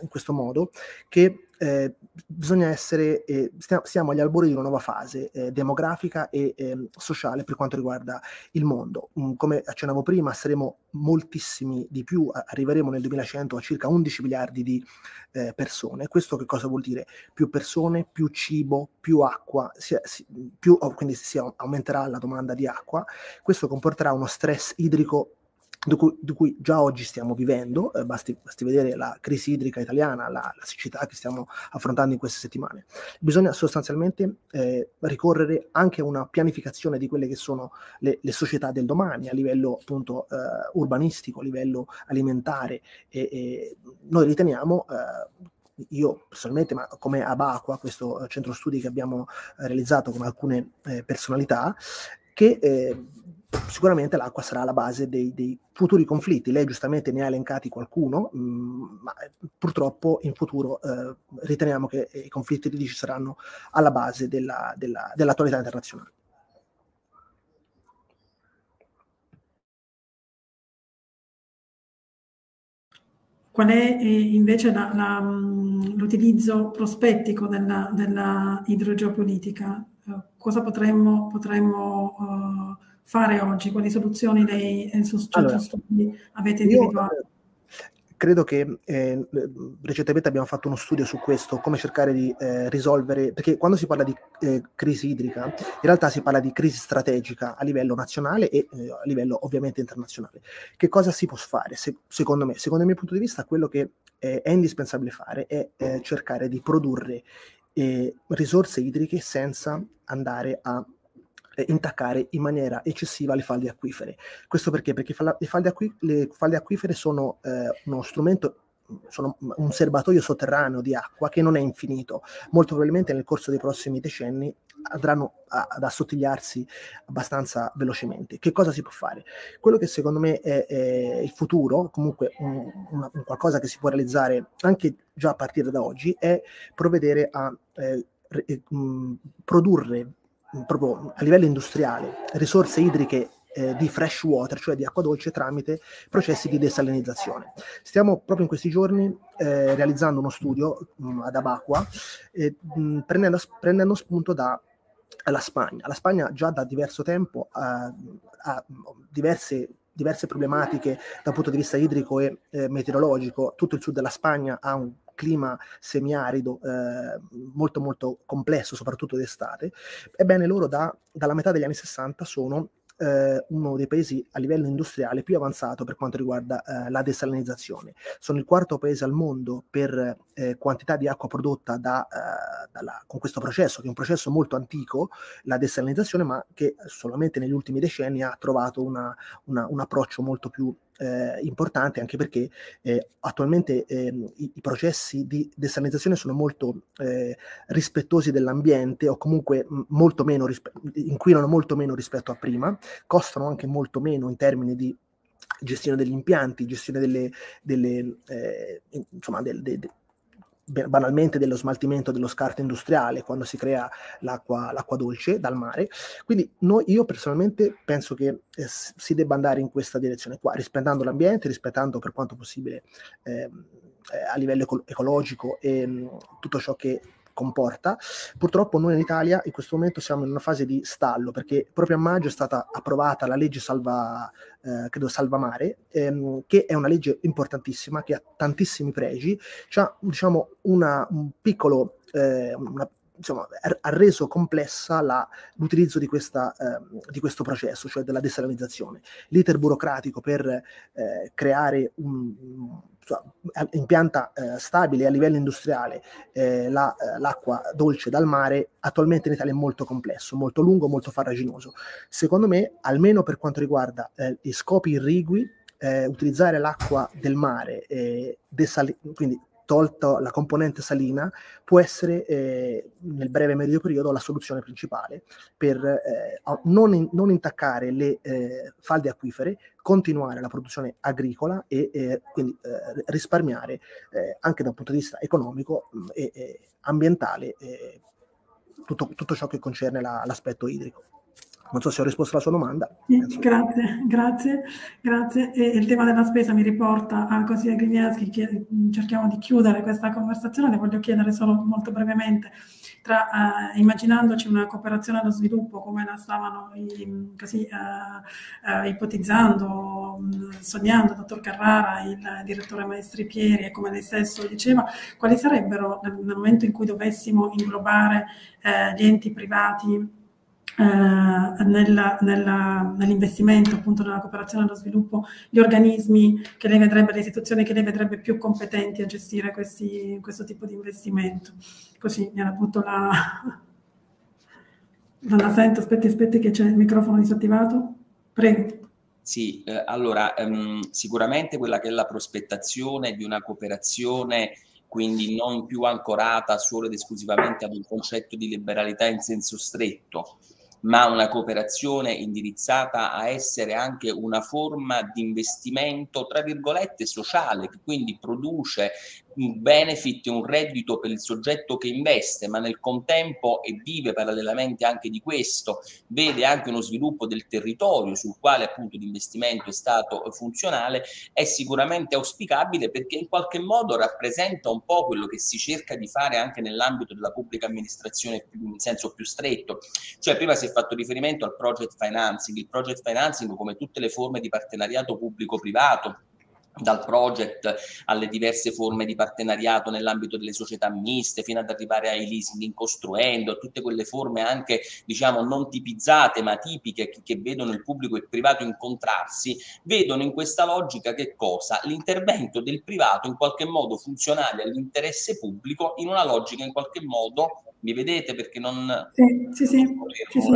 in questo modo, che eh, bisogna essere, eh, stiamo agli albori di una nuova fase eh, demografica e ehm, sociale per quanto riguarda il mondo. Mm, come accennavo prima, saremo moltissimi di più, arriveremo nel 2100 a circa 11 miliardi di eh, persone. Questo che cosa vuol dire? Più persone, più cibo, più acqua, si, si, più, quindi si aumenterà la domanda di acqua. Questo comporterà uno stress idrico di cui, di cui, già oggi stiamo vivendo, eh, basti, basti, vedere la crisi idrica italiana, la, la, siccità che stiamo affrontando in queste settimane. Bisogna sostanzialmente eh, ricorrere anche a una pianificazione di quelle che sono le, le società del domani a livello appunto eh, urbanistico, a livello alimentare e, e noi riteniamo eh, io personalmente, ma come Abacua, questo centro studi che abbiamo eh, realizzato con alcune eh, personalità, che eh, sicuramente l'acqua sarà la base dei, dei, futuri conflitti. Lei giustamente ne ha elencati qualcuno, mm, ma eh, purtroppo in futuro eh, riteniamo che i conflitti idrici saranno alla base della, della, dell'attualità internazionale. Qual è eh, invece la, la, mm, l'utilizzo prospettico della, della idrogeopolitica? Uh, cosa potremmo, potremmo uh, fare oggi? Quali soluzioni e il suo allora, studi avete individuato? Io, credo che eh, recentemente abbiamo fatto uno studio su questo, come cercare di eh, risolvere, perché quando si parla di eh, crisi idrica, in realtà si parla di crisi strategica a livello nazionale e eh, a livello ovviamente internazionale. Che cosa si può fare? Se, secondo me, secondo il mio punto di vista, quello che è indispensabile fare è eh, cercare di produrre eh, risorse idriche senza andare a eh, intaccare in maniera eccessiva le falde acquifere. Questo perché? Perché le falde, acqui- le falde acquifere sono eh, uno strumento sono un serbatoio sotterraneo di acqua che non è infinito. Molto probabilmente nel corso dei prossimi decenni andranno a, ad assottigliarsi abbastanza velocemente. Che cosa si può fare? Quello che secondo me è, è il futuro, comunque un, una, un qualcosa che si può realizzare anche già a partire da oggi, è provvedere a eh, mh, produrre proprio a livello industriale risorse idriche eh, di fresh water, cioè di acqua dolce, tramite processi di desalinizzazione. Stiamo proprio in questi giorni eh, realizzando uno studio mh, mm, ad Abacqua, eh, mh, prendendo, prendendo, spunto dalla Spagna. La Spagna già da diverso tempo ha, ha diverse diverse problematiche dal punto di vista idrico e eh, meteorologico. Tutto il sud della Spagna ha un clima semiarido eh, molto molto complesso, soprattutto d'estate, ebbene loro da, dalla metà degli anni 60 sono eh, uno dei paesi a livello industriale più avanzato per quanto riguarda eh, la desalinizzazione. Sono il quarto paese al mondo per eh, quantità di acqua prodotta da, eh, dalla, con questo processo, che è un processo molto antico, la desalinizzazione, ma che solamente negli ultimi decenni ha trovato una, una, un approccio molto più eh, importante anche perché eh, attualmente eh, i, i, processi di desalinizzazione sono molto eh, rispettosi dell'ambiente o comunque molto meno rispe- inquinano molto meno rispetto a prima, costano anche molto meno in termini di gestione degli impianti, gestione delle, delle eh, insomma, del, de, de, banalmente dello smaltimento dello scarto industriale quando si crea l'acqua, l'acqua dolce dal mare. Quindi noi, io personalmente penso che eh, si debba andare in questa direzione qua, rispettando l'ambiente, rispettando per quanto possibile ehm, eh, a livello eco- ecologico e mh, tutto ciò che comporta. Purtroppo noi in Italia in questo momento siamo in una fase di stallo perché proprio a maggio è stata approvata la legge salva, eh, credo salva mare, ehm, che è una legge importantissima che ha tantissimi pregi, ha diciamo una, un piccolo, eh, una insomma, ha reso complessa la, l'utilizzo di, questa, eh, di, questo processo, cioè della desalinizzazione. L'iter burocratico per eh, creare un, impianta eh, stabile a livello industriale eh, la, eh, l'acqua dolce dal mare attualmente in Italia è molto complesso, molto lungo, molto farraginoso. Secondo me, almeno per quanto riguarda eh, gli scopi irrigui, eh, utilizzare l'acqua del mare, desali- quindi tolta la componente salina, può essere eh, nel breve medio periodo la soluzione principale per eh, non, in, non, intaccare le eh, falde acquifere, continuare la produzione agricola e eh, quindi eh, risparmiare eh, anche dal punto di vista economico mm, e, ambientale tutto, tutto, ciò che concerne la, l'aspetto idrico. Non so se ho risposto alla sua domanda. Sì, grazie, grazie, grazie. E il tema della spesa mi riporta al consigliere Grinieschi, che cerchiamo di chiudere questa conversazione, le voglio chiedere solo molto brevemente, tra, eh, immaginandoci una cooperazione allo sviluppo come la stavano così, eh, eh, ipotizzando, sognando dottor Carrara, il direttore Maestri Pieri e come lei stesso diceva, quali sarebbero nel momento in cui dovessimo inglobare eh, gli enti privati nella, nella, nell'investimento appunto nella cooperazione allo sviluppo gli organismi che lei vedrebbe, le istituzioni che lei vedrebbe più competenti a gestire questi, questo tipo di investimento. Così mi era butto la... Non la sento, aspetti, aspetti che c'è il microfono disattivato. Prego. Sì, eh, allora ehm, sicuramente quella che è la prospettazione di una cooperazione quindi non più ancorata solo ed esclusivamente ad un concetto di liberalità in senso stretto, ma una cooperazione indirizzata a essere anche una forma di investimento, tra virgolette, sociale, che quindi produce un benefit, un reddito per il soggetto che investe, ma nel contempo e vive parallelamente anche di questo, vede anche uno sviluppo del territorio sul quale appunto l'investimento è stato funzionale, è sicuramente auspicabile perché in qualche modo rappresenta un po' quello che si cerca di fare anche nell'ambito della pubblica amministrazione in senso più stretto. Cioè prima si è fatto riferimento al project financing, il project financing come tutte le forme di partenariato pubblico-privato dal project alle diverse forme di partenariato nell'ambito delle società miste fino ad arrivare ai leasing in costruendo, tutte quelle forme anche diciamo non tipizzate ma tipiche che, che vedono il pubblico e il privato incontrarsi, vedono in questa logica che cosa? L'intervento del privato in qualche modo funzionale all'interesse pubblico in una logica in qualche modo mi vedete? Perché non sì, sì, sì, sì, sì.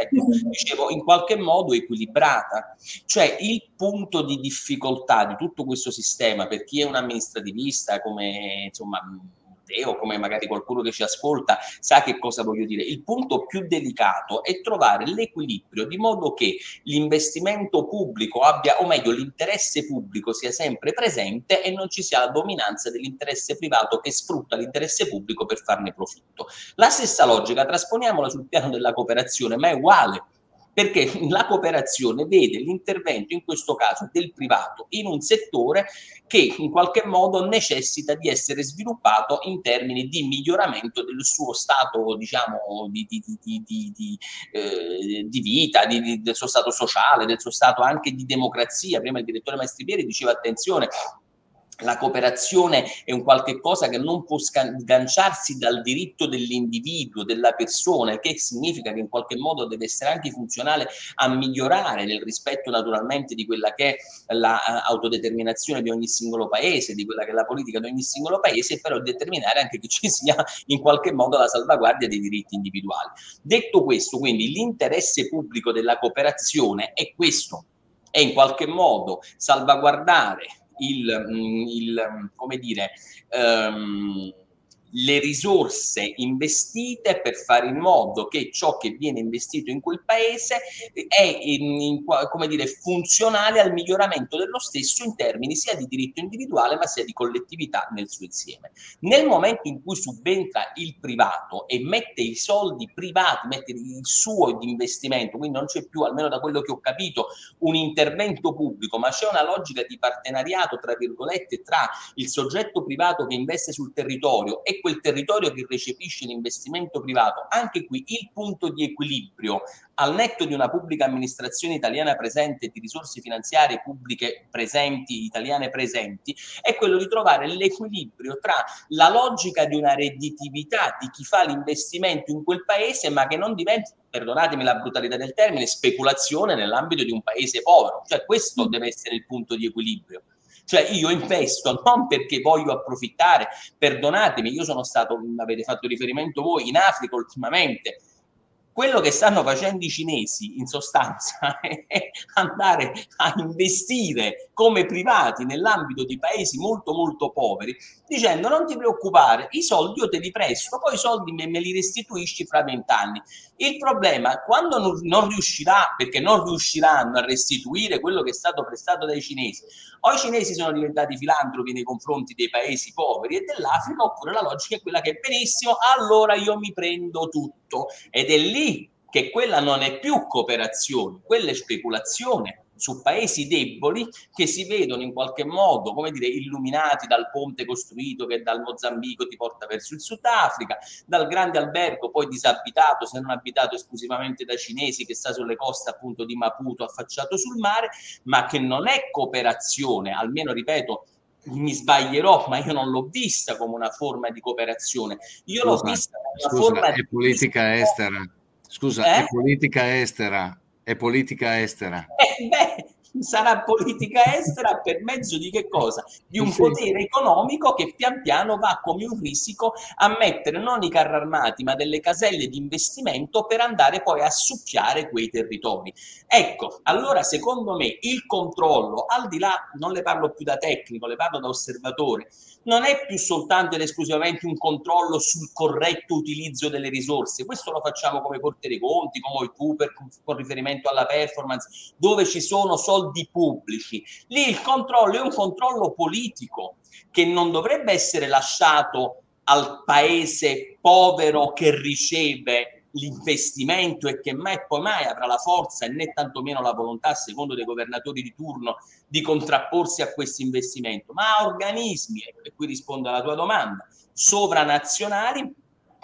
Ecco, dicevo in qualche modo equilibrata. Cioè il punto di difficoltà di tutto questo sistema per chi è un amministrativista come insomma te o come magari qualcuno che ci ascolta sa che cosa voglio dire. Il punto più delicato è trovare l'equilibrio di modo che l'investimento pubblico abbia, o meglio, l'interesse pubblico sia sempre presente e non ci sia la dominanza dell'interesse privato che sfrutta l'interesse pubblico per farne profitto. La stessa logica trasponiamola sul piano della cooperazione, ma è uguale perché la cooperazione vede l'intervento, in questo caso del privato, in un settore che in qualche modo necessita di essere sviluppato in termini di miglioramento del suo stato, diciamo, di, di, di, eh, di vita, del suo stato sociale, del suo stato anche di democrazia. Prima il direttore Maestripieri diceva attenzione, la cooperazione è un qualche cosa che non può sganciarsi dal diritto dell'individuo, della persona, che significa che in qualche modo deve essere anche funzionale a migliorare nel rispetto naturalmente di quella che è l'autodeterminazione la, uh, di ogni singolo paese, di quella che è la politica di ogni singolo paese, però determinare anche che ci sia in qualche modo la salvaguardia dei diritti individuali. Detto questo, quindi l'interesse pubblico della cooperazione è questo, è in qualche modo salvaguardare il, mm, il come dire, um, le risorse investite per fare in modo che ciò che viene investito in quel paese è in, in, come dire, funzionale al miglioramento dello stesso in termini sia di diritto individuale ma sia di collettività nel suo insieme. Nel momento in cui subentra il privato e mette i soldi privati, mette il suo investimento, quindi non c'è più, almeno da quello che ho capito, un intervento pubblico, ma c'è una logica di partenariato, tra virgolette, tra il soggetto privato che investe sul territorio e quel territorio che recepisce l'investimento privato, anche qui il punto di equilibrio al netto di una pubblica amministrazione italiana presente di risorse finanziarie pubbliche presenti, italiane presenti, è quello di trovare l'equilibrio tra la logica di una redditività di chi fa l'investimento in quel paese, ma che non diventi perdonatemi la brutalità del termine, speculazione nell'ambito di un paese povero. Cioè questo deve essere il punto di equilibrio. Cioè io investo non perché voglio approfittare, perdonatemi, io sono stato, avete fatto riferimento voi, in Africa ultimamente, quello che stanno facendo i cinesi in sostanza è andare a investire come privati nell'ambito di paesi molto molto poveri dicendo non ti preoccupare i soldi io te li presto poi i soldi me, me li restituisci fra vent'anni il problema quando non, non riuscirà perché non riusciranno a restituire quello che è stato prestato dai cinesi o i cinesi sono diventati filantropi nei confronti dei paesi poveri e dell'Africa oppure la logica è quella che benissimo allora io mi prendo tutto. Ed è lì che quella non è più cooperazione, quella è speculazione su paesi deboli che si vedono in qualche modo, come dire, illuminati dal ponte costruito che dal Mozambico ti porta verso il Sudafrica, dal grande albergo poi disabitato, se non abitato esclusivamente da cinesi che sta sulle coste appunto di Maputo affacciato sul mare, ma che non è cooperazione, almeno ripeto, mi sbaglierò, ma io non l'ho vista come una forma di cooperazione. Io scusa, l'ho vista come una scusa, forma è di politica estera. Scusa, eh? è politica estera. È politica estera. Eh, beh, sarà politica estera per mezzo di che cosa? Di un sì. potere economico che pian piano va come un risico a mettere non i carri armati ma delle caselle di investimento per andare poi a succhiare quei territori. Ecco, allora secondo me il controllo, al di là, non le parlo più da tecnico, le parlo da osservatore, non è più soltanto ed esclusivamente un controllo sul corretto utilizzo delle risorse, questo lo facciamo come Corte dei Conti, come il Cooper, con riferimento alla performance, dove ci sono soldi pubblici. Lì il controllo è un controllo politico che non dovrebbe essere lasciato al paese povero che riceve l'investimento e che mai poi mai avrà la forza e né tantomeno la volontà, secondo dei governatori di turno, di contrapporsi a questo investimento, ma a organismi, e qui rispondo alla tua domanda, sovranazionali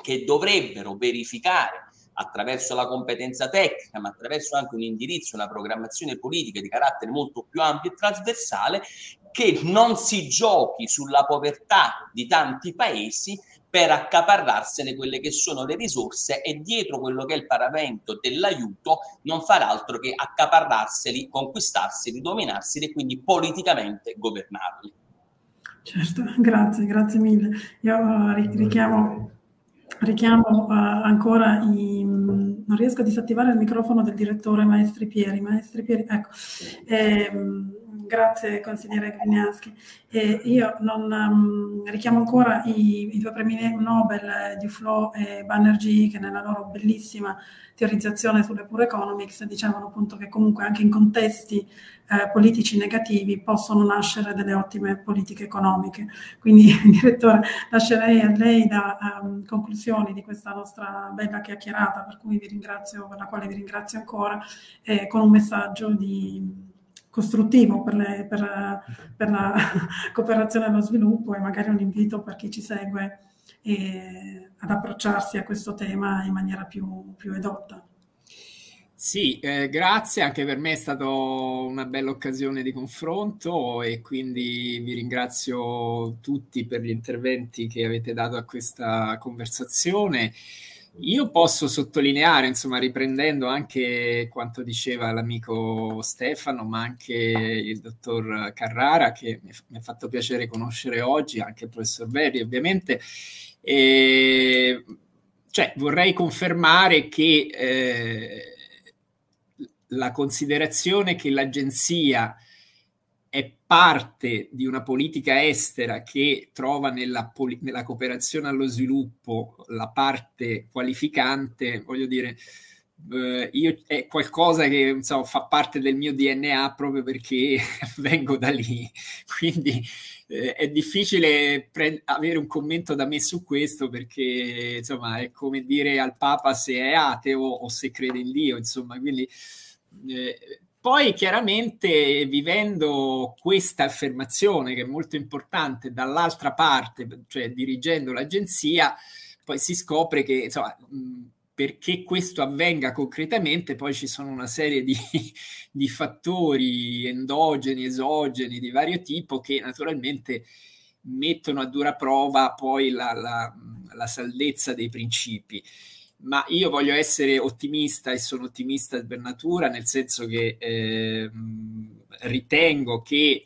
che dovrebbero verificare attraverso la competenza tecnica, ma attraverso anche un indirizzo, una programmazione politica di carattere molto più ampio e trasversale, che non si giochi sulla povertà di tanti paesi per accaparrarsene quelle che sono le risorse e dietro quello che è il paravento dell'aiuto non far altro che accaparrarseli, conquistarseli, dominarseli e quindi politicamente governarli. Certo, grazie, grazie mille. Io richiamo, richiamo uh, ancora i, non riesco a disattivare il microfono del direttore Maestri Pieri. Maestri Pieri, ecco. Eh, Grazie consigliere Grignaschi. Eh, io non um, richiamo ancora i, i, due premi Nobel Duflo e Banerjee che nella loro bellissima teorizzazione sulle pure economics dicevano appunto che comunque anche in contesti eh, politici negativi possono nascere delle ottime politiche economiche. Quindi, direttore, lascerei a lei da um, conclusioni di questa nostra bella chiacchierata, per cui vi ringrazio, per la quale vi ringrazio ancora, eh, con un messaggio di costruttivo per, le, per, per, la cooperazione allo sviluppo e magari un invito per chi ci segue eh, ad approcciarsi a questo tema in maniera più, più edotta. Sì, eh, grazie, anche per me è stata una bella occasione di confronto e quindi vi ringrazio tutti per gli interventi che avete dato a questa conversazione. Io posso sottolineare, insomma, riprendendo anche quanto diceva l'amico Stefano, ma anche il dottor Carrara, che mi ha fatto piacere conoscere oggi, anche il professor Verri, ovviamente. E, cioè, vorrei confermare che eh, la considerazione che l'agenzia parte di una politica estera che trova nella, nella, cooperazione allo sviluppo la parte qualificante, voglio dire, eh, io, è qualcosa che insomma, fa parte del mio DNA proprio perché vengo da lì. Quindi eh, è difficile pre- avere un commento da me su questo perché insomma è come dire al Papa se è ateo o se crede in Dio, insomma, quindi eh, poi chiaramente vivendo questa affermazione che è molto importante dall'altra parte, cioè dirigendo l'agenzia, poi si scopre che insomma, perché questo avvenga concretamente poi ci sono una serie di, di fattori endogeni, esogeni di vario tipo che naturalmente mettono a dura prova poi la, la, la saldezza dei principi ma io voglio essere ottimista e sono ottimista per natura, nel senso che eh, ritengo che,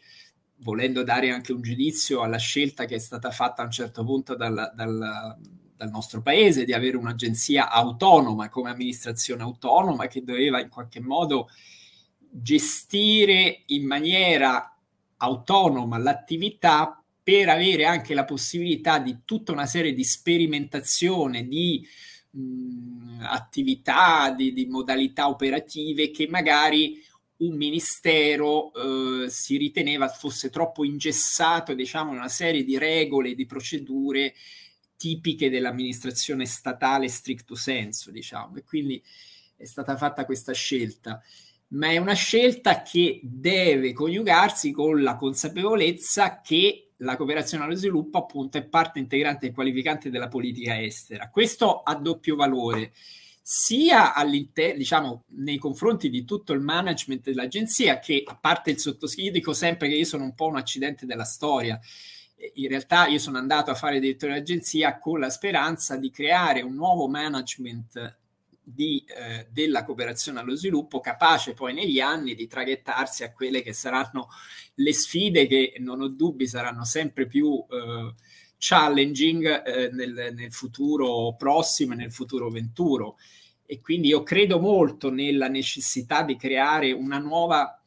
volendo dare anche un giudizio alla scelta che è stata fatta a un certo punto dal, dal, dal nostro paese, di avere un'agenzia autonoma come amministrazione autonoma che doveva in qualche modo gestire in maniera autonoma l'attività per avere anche la possibilità di tutta una serie di sperimentazione, di mh, attività, di, di, modalità operative che magari un ministero eh, si riteneva fosse troppo ingessato, diciamo, in una serie di regole, di procedure tipiche dell'amministrazione statale stricto senso, diciamo, e quindi è stata fatta questa scelta. Ma è una scelta che deve coniugarsi con la consapevolezza che la cooperazione allo sviluppo appunto è parte integrante e qualificante della politica estera. Questo ha doppio valore sia all'interno, diciamo, nei confronti di tutto il management dell'agenzia, che a parte il sottoscritto, dico sempre che io sono un po' un accidente della storia. In realtà io sono andato a fare direttore dell'agenzia con la speranza di creare un nuovo management di, eh, della cooperazione allo sviluppo, capace poi negli anni di traghettarsi a quelle che saranno le sfide che non ho dubbi saranno sempre più eh, challenging eh, nel, nel, futuro prossimo e nel futuro venturo. E quindi io credo molto nella necessità di creare una nuova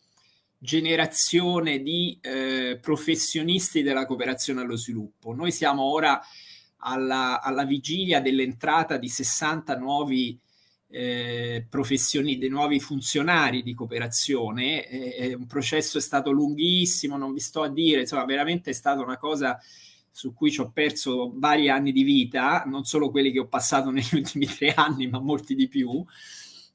generazione di eh, professionisti della cooperazione allo sviluppo. Noi siamo ora alla, alla vigilia dell'entrata di 60 nuovi eh, professioni, dei nuovi funzionari di cooperazione. Eh, un processo è stato lunghissimo, non vi sto a dire, insomma, veramente è stata una cosa su cui ci ho perso vari anni di vita, non solo quelli che ho passato negli ultimi tre anni, ma molti di più.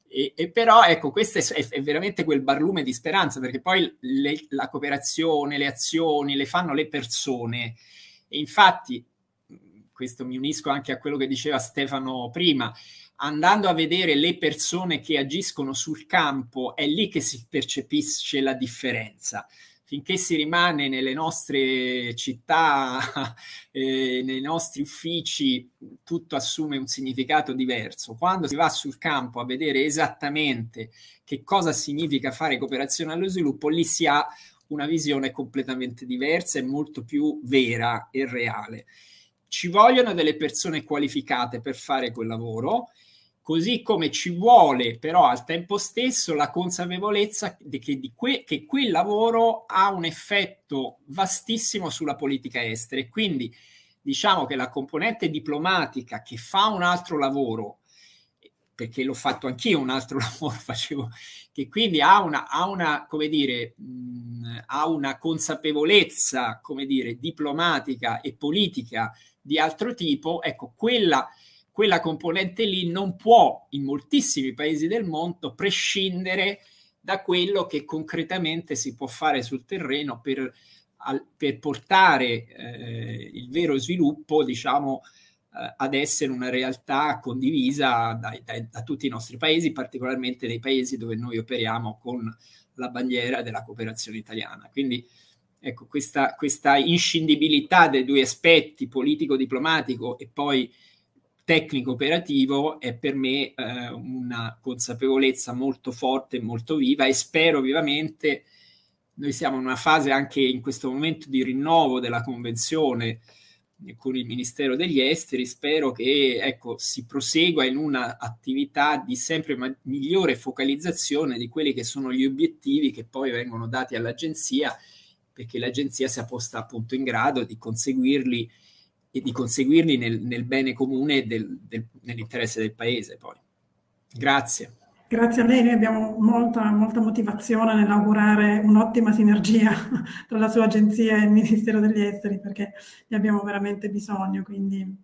E, e però ecco, questo è, è, veramente quel barlume di speranza, perché poi le, la cooperazione, le azioni le fanno le persone. E infatti, questo mi unisco anche a quello che diceva Stefano prima, andando a vedere le persone che agiscono sul campo, è lì che si percepisce la differenza. Finché si rimane nelle nostre città, eh, nei nostri uffici, tutto assume un significato diverso. Quando si va sul campo a vedere esattamente che cosa significa fare cooperazione allo sviluppo, lì si ha una visione completamente diversa e molto più vera e reale. Ci vogliono delle persone qualificate per fare quel lavoro così come ci vuole però al tempo stesso la consapevolezza che, di que, che quel lavoro ha un effetto vastissimo sulla politica estera. E quindi diciamo che la componente diplomatica che fa un altro lavoro perché l'ho fatto anch'io un altro lavoro facevo che quindi ha una, ha una come dire mh, ha una consapevolezza come dire diplomatica e politica di altro tipo ecco quella quella componente lì non può in moltissimi paesi del mondo prescindere da quello che concretamente si può fare sul terreno per, al, per portare eh, il vero sviluppo, diciamo, eh, ad essere una realtà condivisa dai, dai, da tutti i nostri paesi, particolarmente nei paesi dove noi operiamo con la bandiera della cooperazione italiana. Quindi ecco, questa, questa inscindibilità dei due aspetti, politico-diplomatico e poi tecnico operativo è per me eh, una consapevolezza molto forte e molto viva e spero vivamente noi siamo in una fase anche in questo momento di rinnovo della convenzione con il Ministero degli Esteri, spero che ecco, si prosegua in un'attività di sempre ma- migliore focalizzazione di quelli che sono gli obiettivi che poi vengono dati all'agenzia perché l'agenzia sia posta appunto in grado di conseguirli di conseguirli nel, nel bene comune del, del, nell'interesse del paese poi. Grazie. Grazie a lei, noi abbiamo molta, molta motivazione nell'augurare un'ottima sinergia tra la sua agenzia e il Ministero degli Esteri perché ne abbiamo veramente bisogno, quindi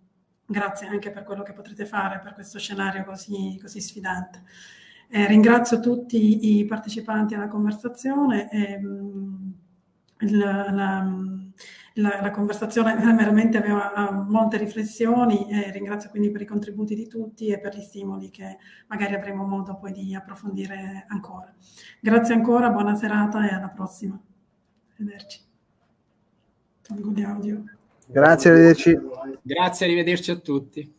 grazie anche per quello che potrete fare per questo scenario così, così sfidante. Eh, ringrazio tutti i partecipanti alla conversazione. E, mh, il, la, la, la, conversazione veramente aveva molte riflessioni e ringrazio quindi per i contributi di tutti e per gli stimoli che magari avremo modo poi di approfondire ancora. Grazie ancora, buona serata e alla prossima. Arrivederci. Tolgo di audio. Grazie, arrivederci. Grazie, arrivederci a tutti.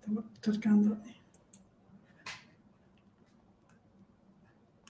Stavo cercando